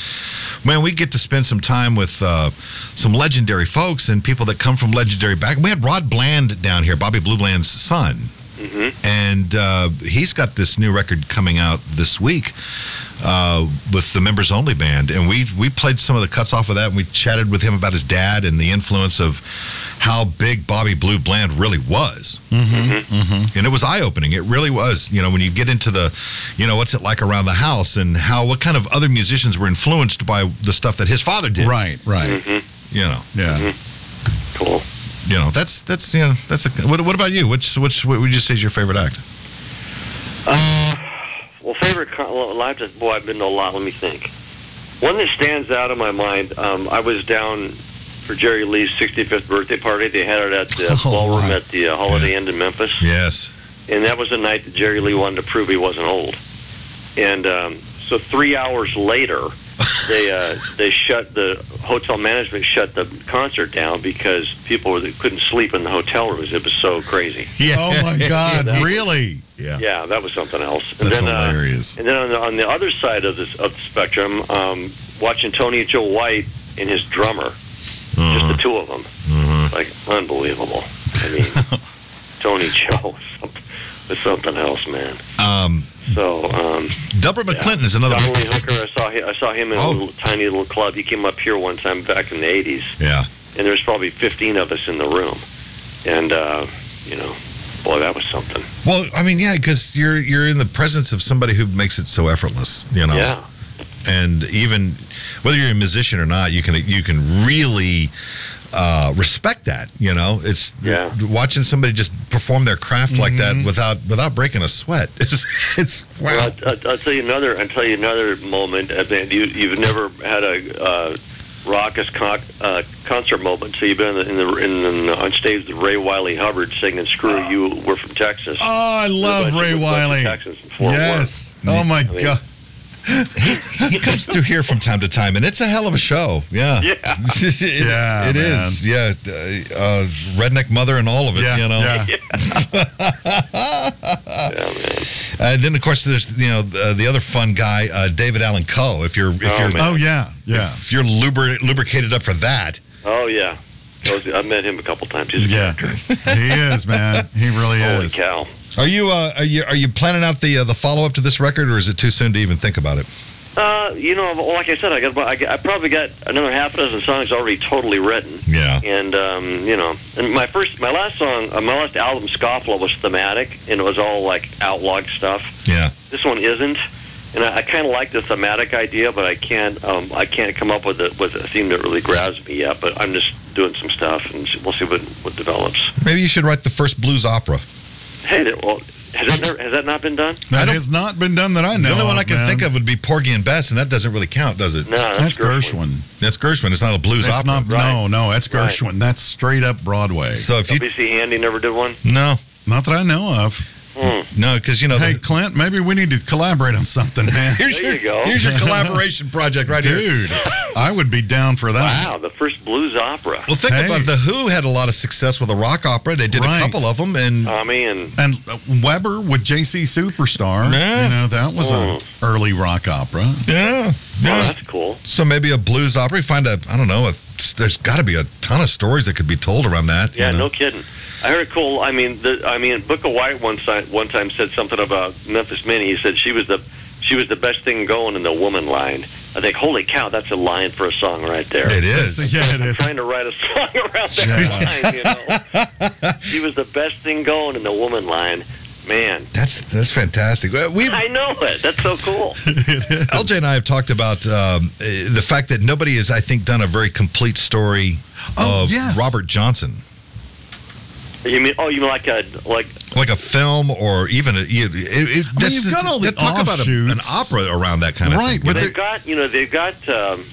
man, we get to spend some time with uh, some legendary folks and people that come from legendary back. We had Rod Bland down here, Bobby Blue Bland's son, and uh, he's got this new record coming out this week uh, with the members only band, and we we played some of the cuts off of that, and we chatted with him about his dad and the influence of how big Bobby Blue Bland really was, mm-hmm. and it was eye opening. It really was. You know, when you get into the, you know, what's it like around the house, and how what kind of other musicians were influenced by the stuff that his father did. Right, right. You know, Yeah. Cool. You know that's that's you know that's a. What, what about you? Which which what would you say is your favorite act? Uh, well, favorite con- live. to- Boy, I've been to a lot. Let me think. One that stands out in my mind. Um, I was down for Jerry Lee's 65th birthday party. They had it at the (laughs) Oh, ballroom right. at the uh, Holiday Inn in Memphis. Yes. and that was the night that Jerry Lee wanted to prove he wasn't old. And um, so three hours later, they uh, they shut the hotel management shut the concert down because people were, couldn't sleep in the hotel rooms. It was so crazy. Yeah. Oh my (laughs) God! that was- really? Yeah. Yeah, that was something else. And That's then, uh, hilarious. and then on the, on the other side of this of the spectrum, um, watching Tony Joe White and his drummer, just the two of them, like unbelievable. I mean, (laughs) Tony Joe was (laughs) something, was something else, man. Um, So. Um, Delbert McClinton is another. Lee Hooker, I saw him, I saw him in Oh. a little, tiny little club. He came up here one time back in the '80s, Yeah. and there was probably 15 of us in the room, and uh, you know, boy, that was something. Well, I mean, yeah, because you're you're in the presence of somebody who makes it so effortless, you know. Yeah, And even whether you're a musician or not, you can you can really uh, respect that. You know, it's Yeah. watching somebody just perform their craft like that without without breaking a sweat. (laughs) It's it's wow. Well, I'll, I'll, I'll tell you another. I'll tell you another moment. I mean, you you've never had a uh, raucous con- uh, concert moment. So you've been in the, in the, in the on stage with Ray Wylie Hubbard singing "Screw You." We're from Texas. Oh, I love Ray Wylie. Texans in Fort Yes. Oh my mean- God. He comes through here from time to time, and it's a hell of a show. Yeah, Yeah. (laughs) it, Yeah, it man. is. Yeah, uh, uh, redneck mother and all of it. Yeah. you know. yeah. (laughs) Yeah, man. Uh, then of course there's you know the, the other fun guy, uh, David Allan Coe. If you're if Oh, you're man. Oh yeah. Yeah. if you're lubri- lubricated up for that, Oh yeah. I've met him a couple times. He's a Yeah. character. he is, man. He really (laughs) Holy is. cow. Are you uh, are you are you planning out the uh, the follow up to this record, or is it too soon to even think about it? Uh, you know, like I said, I got, I probably got another half a dozen songs already totally written. Yeah. And um, you know, and my first, my last song, uh, my last album, Scofflaw, was thematic, and it was all like outlawed stuff. Yeah. This one isn't, and I, I kind of like the thematic idea, but I can't, um, I can't come up with a, with a theme that really grabs me yet. But I'm just doing some stuff, and we'll see what what develops. Maybe you should write the first blues opera. Hey, that- well, has that never, has that not been done? That don't- has not been done that I know. the only one I can man. think of would be Porgy and Bess, and that doesn't really count, does it? No, that's, That's Gershwin. Gershwin. That's Gershwin. It's not a blues That's opera. not. No, no. That's Right. Gershwin. That's straight up Broadway. So if you WC Handy never did one. no Not that I know of. Hmm. no because you know Hey, the, Clint, maybe we need to collaborate on something, man. here's There your you go. here's your (laughs) collaboration project right here. Dude, I would be down for that. Wow, the first blues opera. Well, think Hey. about it. The Who had a lot of success with a rock opera. They did Right. a couple of them, and Tommy and And uh, Webber with JC Superstar. Yeah. You know, that was an early rock opera. yeah, oh, yeah. that's cool. So maybe a blues opera. You find a, I don't know, a, there's got to be a ton of stories that could be told around that. Yeah, you know? no kidding. I heard a cool. I mean, the, I mean, Bukka White one time one time said something about Memphis Minnie. He said she was the she was the best thing going in the woman line. I think, holy cow, that's a line for a song right there. It is. Yeah, it is. Trying to write a song (laughs) around that Yeah. line, you know. (laughs) she was the best thing going in the woman line. Man, That's that's fantastic. We I know it. That's so cool. (laughs) LJ and I have talked about um, uh, the fact that nobody has, I think, done a very complete story Oh, of yes. Robert Johnson, you mean? Oh, you mean like a like? like a film or even a, you- it, it, that's- you've got all the talk about a, an opera around that kind of thing. Right, thing. but They've got you know they've got um,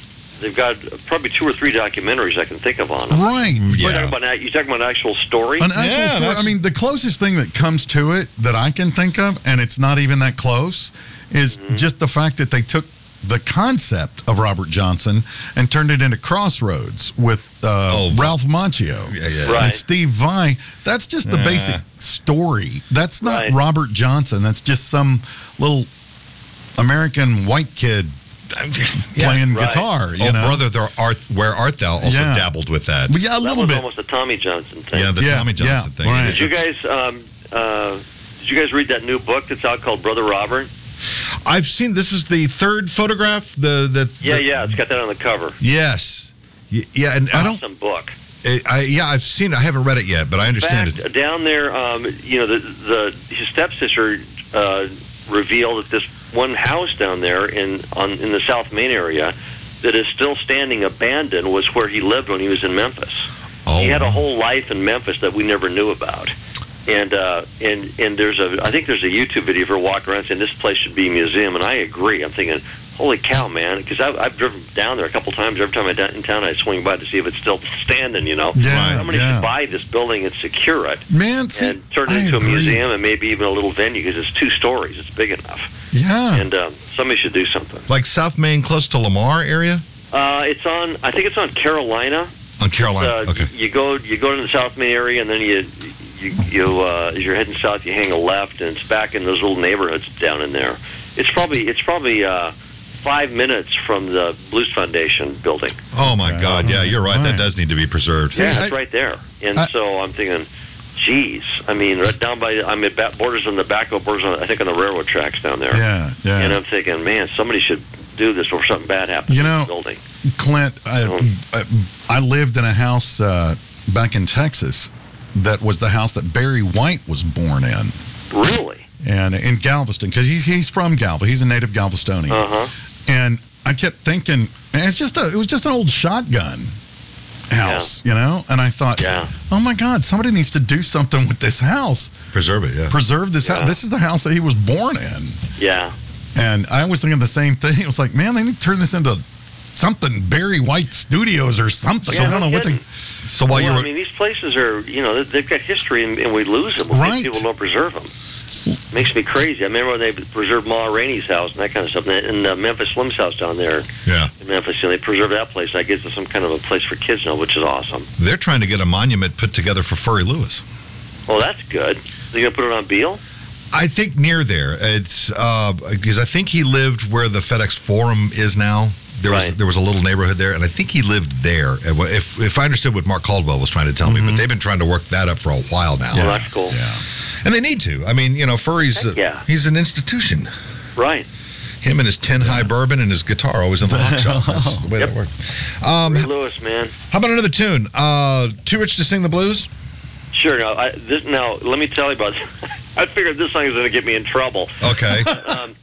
they've got probably two or three documentaries I can think of on them. Right. Yeah. You talking about you talking about an actual story? An actual Yeah, story. I mean, the closest thing that comes to it that I can think of, and it's not even that close, is Mm-hmm. just the fact that they took the concept of Robert Johnson and turned it into Crossroads with uh, Oh, Ralph Macchio Yeah, yeah. Right. and Steve Vai. That's just the Yeah. basic story. That's not Right. Robert Johnson. That's just some little American white kid (laughs) playing right. guitar. You oh, know, brother, there art. Where art thou? Also Yeah. dabbled with that. But yeah, a That little was bit. almost a Tommy Johnson thing. Yeah, the Yeah, Tommy Johnson yeah, thing. right. Did you guys um, uh, did you guys read that new book that's out called Brother Robert? I've seen. This is the third photograph. The the Yeah, the- yeah, it's got that on the cover. Yes. Yeah, and I don't. Awesome book. I, I yeah, I've seen. it. I haven't read it yet, but I understand fact, it. down there, um, you know, the, the his stepsister uh, revealed that this one house down there in on in the South Main area that is still standing abandoned was where he lived when he was in Memphis. Oh, he had a whole life in Memphis that we never knew about. And uh, and and there's a I think there's a YouTube video for walking around saying this place should be a museum, and I agree. I'm thinking, holy cow, man, because I've, I've driven down there a couple times. Every time I'm down in town, I swing by to see if it's still standing. You know, Yeah, somebody yeah. should buy this building and secure it Man, see, and turn I it into agree. a museum and maybe even a little venue because it's two stories. It's big enough, Yeah. and um, somebody should do something. like South Main, close to Lamar area Uh, it's on. I think it's on Carolina. on Carolina. Uh, okay. You go you go to the South Main area, and then you you you uh, as you're heading south, you hang a left, and it's back in those little neighborhoods down in there. It's probably it's probably uh, five minutes from the Blues Foundation building. Oh my God! Yeah, you're right. That Right. does need to be preserved. See, Yeah, I- it's right there. And I- so I'm thinking, geez, I mean, right down by I'm at ba- borders on the back of borders on I think on the railroad tracks down there. yeah, yeah. And I'm thinking, man, somebody should do this before something bad happens. You to know- this building. Clint, I. I, I lived in a house uh, back in Texas that was the house that Barry White was born in, Really? and in Galveston, because he, he's from Galveston. He's a native Galvestonian. Uh huh. And I kept thinking, man, it's just a, it was just an old shotgun house, you know. And I thought, Yeah. oh my God, somebody needs to do something with this house, Preserve it. Yeah. preserve this Yeah. house. This is the house that he was born in. Yeah. And I was thinking the same thing. (laughs) It was like, man, they need to turn this into something Barry White Studios or something. Yeah, I don't no know what they. kidding. So while well, you were I mean, these places are, you know, they've got history, and, and we lose them. Right. People don't preserve them. Makes me crazy. I remember when they preserved Ma Rainey's house and that kind of stuff, and and, uh, Memphis Slim's house down there yeah, in Memphis. Know, they preserved that place. I guess it's some kind of a place for kids now, which is awesome. they're trying to get a monument put together for Furry Lewis. Well, that's good. They're gonna put it on Beale. I think near there. It's because I think he lived where the FedEx Forum is now. There was there was a little neighborhood there, and I think he lived there. If if I understood what Mark Caldwell was trying to tell me, but they've been trying to work that up for a while now, Well, that's cool. Yeah. and they need to. I mean, you know, Furry's yeah. he's an institution. Right. Him and his tin high bourbon and his guitar always in the shop. (laughs) That's the way Yep. that works. Um, Ray Lewis, man. how about another tune? Uh, Too rich to sing the blues. Sure. Now, I, this, now let me tell you about. (laughs) I figured this song is going to get me in trouble. Okay, (laughs) Um,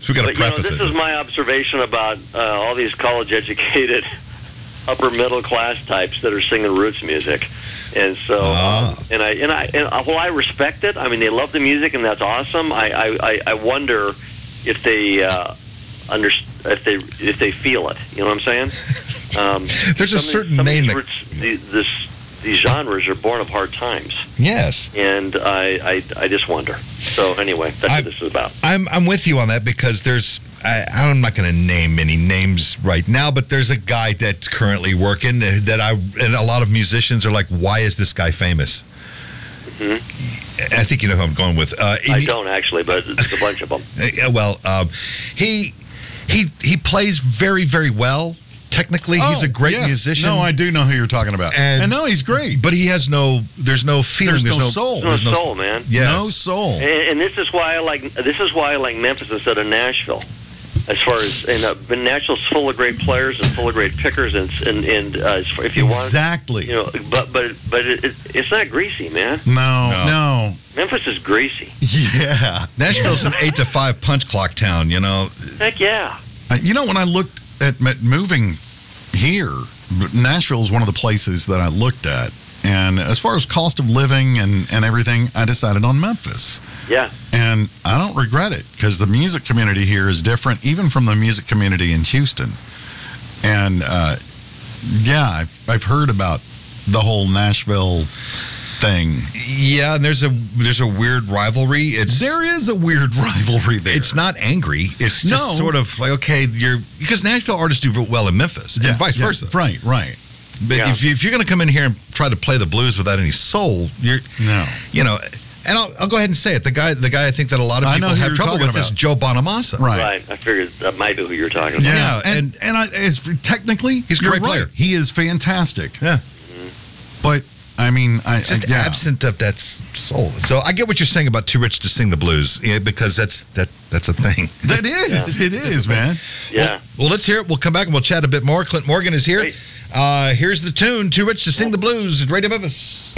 so we got to but you know, preface this it. is my observation about uh, all these college-educated, (laughs) upper middle class types that are singing roots music, and so Ah. um, and I and I and uh, well, I respect it. I mean, they love the music, and that's awesome. I I, I, I wonder if they uh, under if they if they feel it. You know what I'm saying? (laughs) Um, There's a some of these- certain name roots- the- this these genres are born of hard times, yes. and I I, I just wonder. So anyway, that's I- what this is about. I'm I'm with you on that because there's I, I'm not going to name any names right now, but there's a guy that's currently working that I and a lot of musicians are like, why is this guy famous? And I think you know who I'm going with. Uh, Mm-hmm. I don't actually, but there's a bunch of them. (laughs) Yeah, well, um, he he he plays very very well. Technically, he's Oh, a great yes. musician. No, I do know who you're talking about. And- And, no, he's great. but he has no. There's no feeling. There's no soul. There's no- soul, man. Yes. No soul. And, and this is why I like this is why I like Memphis instead of Nashville. As far as and uh, Nashville's full of great players and full of great pickers and and, and uh, as far- if you exactly. want, exactly you know, but but but it, it, it's not greasy, man. no, No. no. Memphis is greasy. Yeah. Nashville's an (laughs) eight to five punch clock town. You know, Heck yeah. Uh, You know, when I looked at m- moving here, Nashville is one of the places that I looked at. And as far as cost of living and, and everything, I decided on Memphis. Yeah. And I don't regret it because the music community here is different, even from the music community in Houston. And uh, yeah, I've, I've heard about the whole Nashville thing. Yeah, and there's a there's a weird rivalry. It's There is a weird (laughs) rivalry there. It's not angry. It's just No. sort of like okay, you're because Nashville artists do well in Memphis Yeah, and vice yeah, versa. Right, right. But Yeah. if, you, if you're going to come in here and try to play the blues without any soul, you're No. you know. And I'll, I'll go ahead and say it. The guy, the guy, I think that a lot of people have trouble talking with is. Joe Bonamassa. Right. Right. I figured that might be who you're talking about. Yeah, Yeah, and and, I, as technically, He's a great right. player. He is fantastic. Yeah. But I mean, I It's just yeah. absent of that soul. So I get what you're saying about too rich to sing the blues, yeah, because that's that that's a thing. (laughs) That is, it is, man. Yeah. Well, let's hear it. We'll come back and we'll chat a bit more. Clint Morgan is here. Uh, here's the tune, Too Rich to Sing the Blues, at Radio Memphis.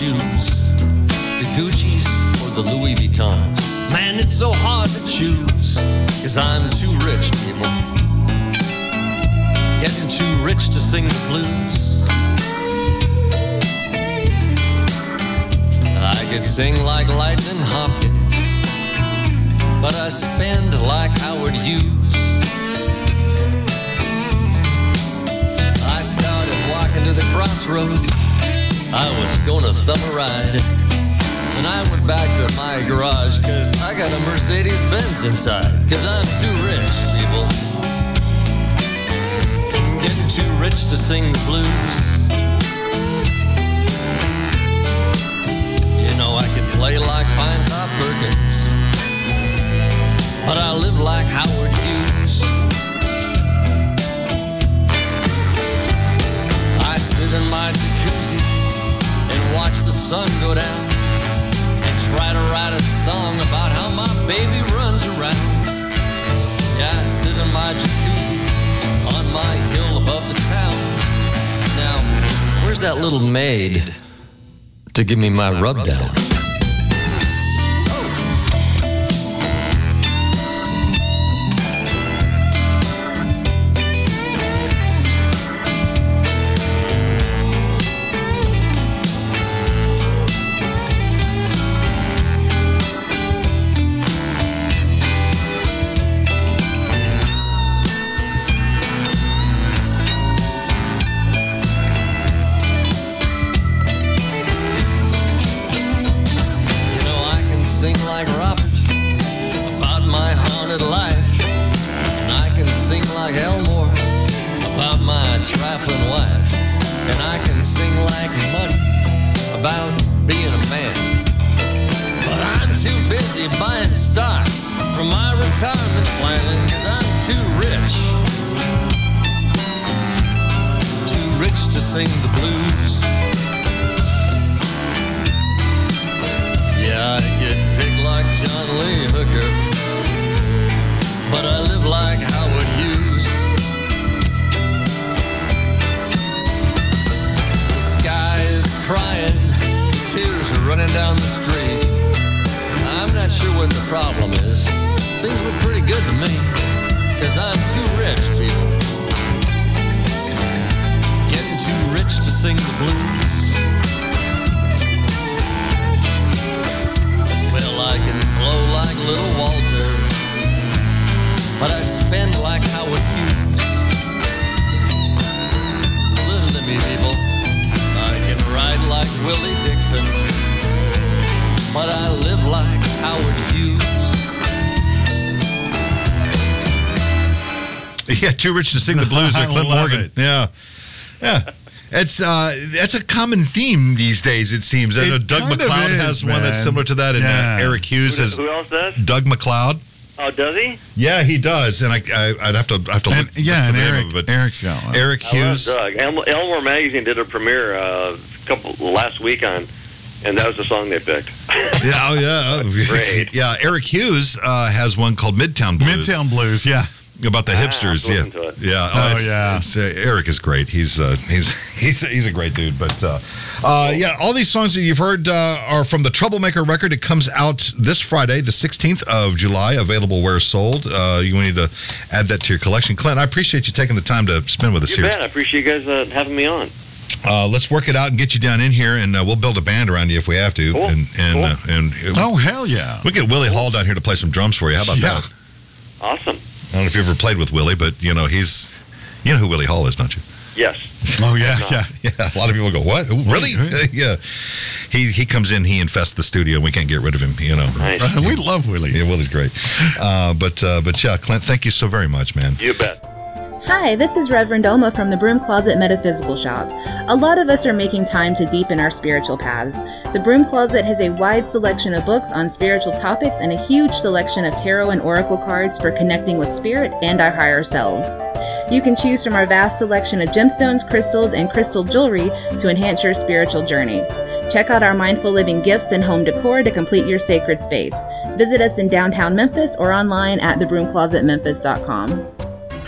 Shoes. The Gucci's or the Louis Vuittons. Man, it's so hard to choose. Cause I'm too rich, people. Getting too rich to sing the blues. I could sing like Lightning Hopkins, but I spend like Howard Hughes. I started walking to the crossroads. I was gonna thumb a ride. And I went back to my garage cause I got a Mercedes Benz inside. Cause I'm too rich, people. Getting too rich to sing the blues. You know, I can play like Pinetop Perkins. But I live like Howard Hughes. I sit in my jacuzzi watch the sun go down and try to write a song about how my baby runs around. Yeah, I sit in my jacuzzi on my hill above the town. Now, where's that little maid to give me my rub down? About being a man. But I'm too busy buying stocks for my retirement planning because I'm too rich. Too rich to sing the blues. Yeah, I get picked like John Lee Hooker, but I live like Howard Hughes. The sky is crying, tears are running down the street. I'm not sure what the problem is. Things look pretty good to me, cause I'm too rich, people. Getting too rich to sing the blues. Well, I can blow like little Walter, but I spend like Howard Hughes. Listen to me, people. I can ride like Willie Dixon, but I live like Howard Hughes. (laughs) Yeah, too rich to sing the blues. (laughs) I like Clint love Morgan. it. Yeah, yeah. It's uh, that's a common theme these days. It seems. I know Doug kind of MacLeod is, has one that's similar to that, and Yeah. uh, Eric Hughes Who, has who else does? Doug MacLeod. Oh, does he? Yeah, he does, and I, I I'd have to I have to And, look. yeah, look and the name Eric, of it, but Eric's got one. Eric I love Hughes. Doug. El- Elmore Magazine did a premiere uh, a couple last week on, and that was the song they picked. Yeah, oh (laughs) yeah, Great. yeah. Eric Hughes uh, has one called Midtown Blues. Midtown Blues, yeah. about the Ah, hipsters. Yeah, to it. yeah. Oh, it's- yeah. it's, uh, Eric is great. He's uh, he's (laughs) he's he's a great dude. But uh, uh, yeah, all these songs that you've heard uh, are from the Troublemaker record. It comes out this Friday, the 16th of July. Available where sold. Uh, you need to add that to your collection. Clint, I appreciate you taking the time to spend with us You here. bet. I appreciate you guys uh, having me on. Uh, let's work it out and get you down in here, and uh, we'll build a band around you if we have to. Cool. And and Cool. uh, and Oh hell yeah! we get Willie Hall down here to play some drums for you. How about Yeah. that? Awesome. I don't know if you've ever played with Willie, but you know he's, you know who Willie Hall is, don't you? Yes. (laughs) Oh yeah, yeah. Yeah, a lot of people go, "What? Who, really?" (laughs) yeah, he he comes in, he infests the studio. And we can't get rid of him. You know, Nice. Uh, (laughs) we love Willie. yeah, Willie's great. Uh, but uh, but yeah, Clint, thank you so very much, man. You bet. Hi, this is Reverend Oma from the Broom Closet Metaphysical Shop. A lot of us are making time to deepen our spiritual paths. The Broom Closet has a wide selection of books on spiritual topics and a huge selection of tarot and oracle cards for connecting with spirit and our higher selves. You can choose from our vast selection of gemstones, crystals, and crystal jewelry to enhance your spiritual journey. Check out our mindful living gifts and home decor to complete your sacred space. Visit us in downtown Memphis or online at thebroomclosetmemphis.com.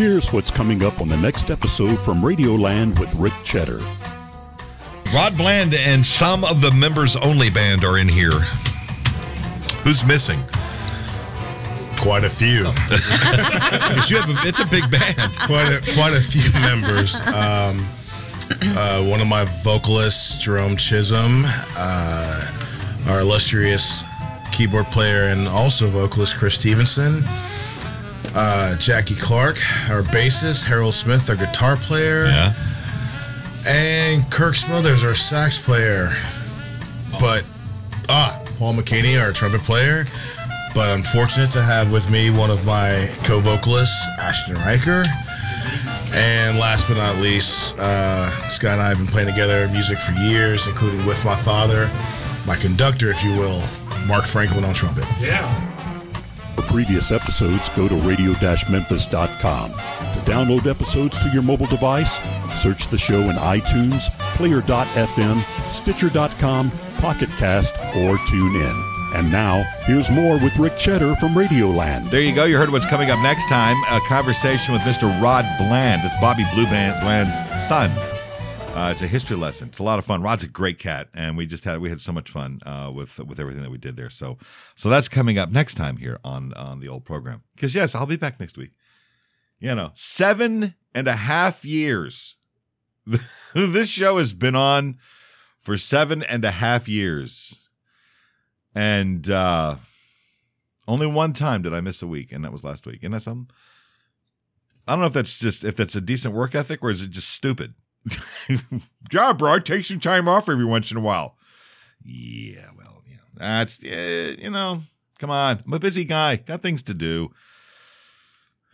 Here's what's coming up on the next episode from Radioland with Rick Cheddar. Rod Bland and some of the members only band are in here. Who's missing? Quite a few. (laughs) you have a, it's a big band. quite a quite a few members. Um, uh, one of my vocalists, Jerome Chisholm, uh, our illustrious keyboard player and also vocalist, Chris Stevenson. Uh, Jackie Clark, our bassist, Harold Smith, our guitar player, Yeah. and Kirk Smothers, our sax player. But ah, Paul McKinney, our trumpet player. But I'm fortunate to have with me one of my co-vocalists, Ashton Riker. And last but not least, uh, Scott and I have been playing together music for years, including with my father, my conductor, if you will, Mark Franklin on trumpet. For previous episodes, go to radio-memphis.com. To download episodes to your mobile device, search the show in iTunes, Player.fm, Stitcher.com, Pocket Cast, or tune in. And now, here's more with Rick Cheddar from Radioland. There you go. You heard what's coming up next time. A conversation with Mr. Rod Bland. It's Bobby Blue Bland's son. Uh, it's a history lesson. It's a lot of fun. Rod's a great cat, and we just had we had so much fun uh, with with everything that we did there. So so that's coming up next time here on on the old program. Because yes, I'll be back next week. You know, seven and a half years. (laughs) this show has been on for seven and a half years. And uh only one time did I miss a week, and that was last week. And that's something. I don't know if that's just if that's a decent work ethic or is it just stupid. (laughs) Job, bro. Take some time off every once in a while. Yeah, well, yeah, that's uh, you know, come on. I'm a busy guy. Got things to do.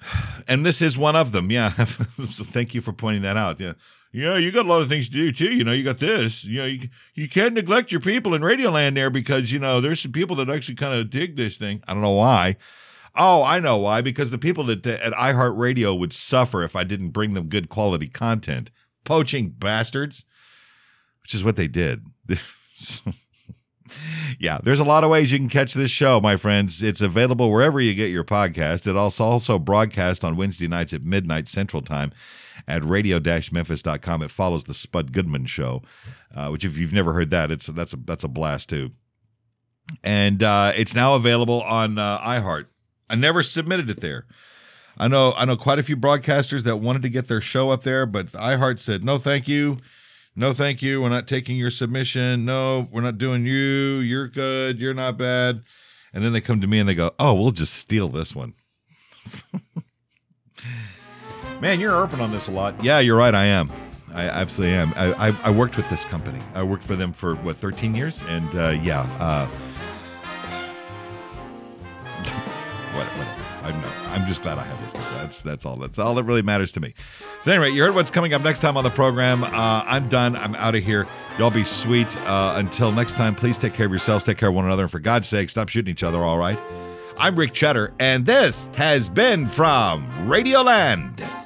(sighs) And this is one of them. Yeah. (laughs) so thank you for pointing that out. Yeah. Yeah, you got a lot of things to do too. You know, you got this. You know, you, you can't neglect your people in Radioland there because you know there's some people that actually kind of dig this thing. I don't know why. Oh, I know why. Because the people that at iHeartRadio would suffer if I didn't bring them good quality content. Poaching bastards, which is what they did. (laughs) yeah, there's a lot of ways you can catch this show, my friends. It's available wherever you get your podcast. It also broadcast on Wednesday nights at midnight Central Time at radio-memphis.com. It follows the Spud Goodman show, uh, which if you've never heard that, it's that's a that's a blast too. And uh, it's now available on uh, iHeart. I never submitted it there. I know I know quite a few broadcasters that wanted to get their show up there, but iHeart said no, thank you. No, thank you. We're not taking your submission. No, we're not doing you. You're good. You're not bad. And then they come to me and they go, "Oh, we'll just steal this one." (laughs) Man, you're harping on this a lot. Yeah, you're right. I am. I absolutely am. I, I, I worked with this company. I worked for them for what 13 years, and uh, yeah, uh, (sighs) what, what, I'm no, I'm just glad I have listeners. That's that's all. That's all that really matters to me. So anyway, you heard what's coming up next time on the program. Uh, I'm done. I'm out of here. Y'all be sweet. Uh, until next time, please take care of yourselves. Take care of one another, and for God's sake, stop shooting each other. All right. I'm Rick Cheddar, and this has been from Radioland.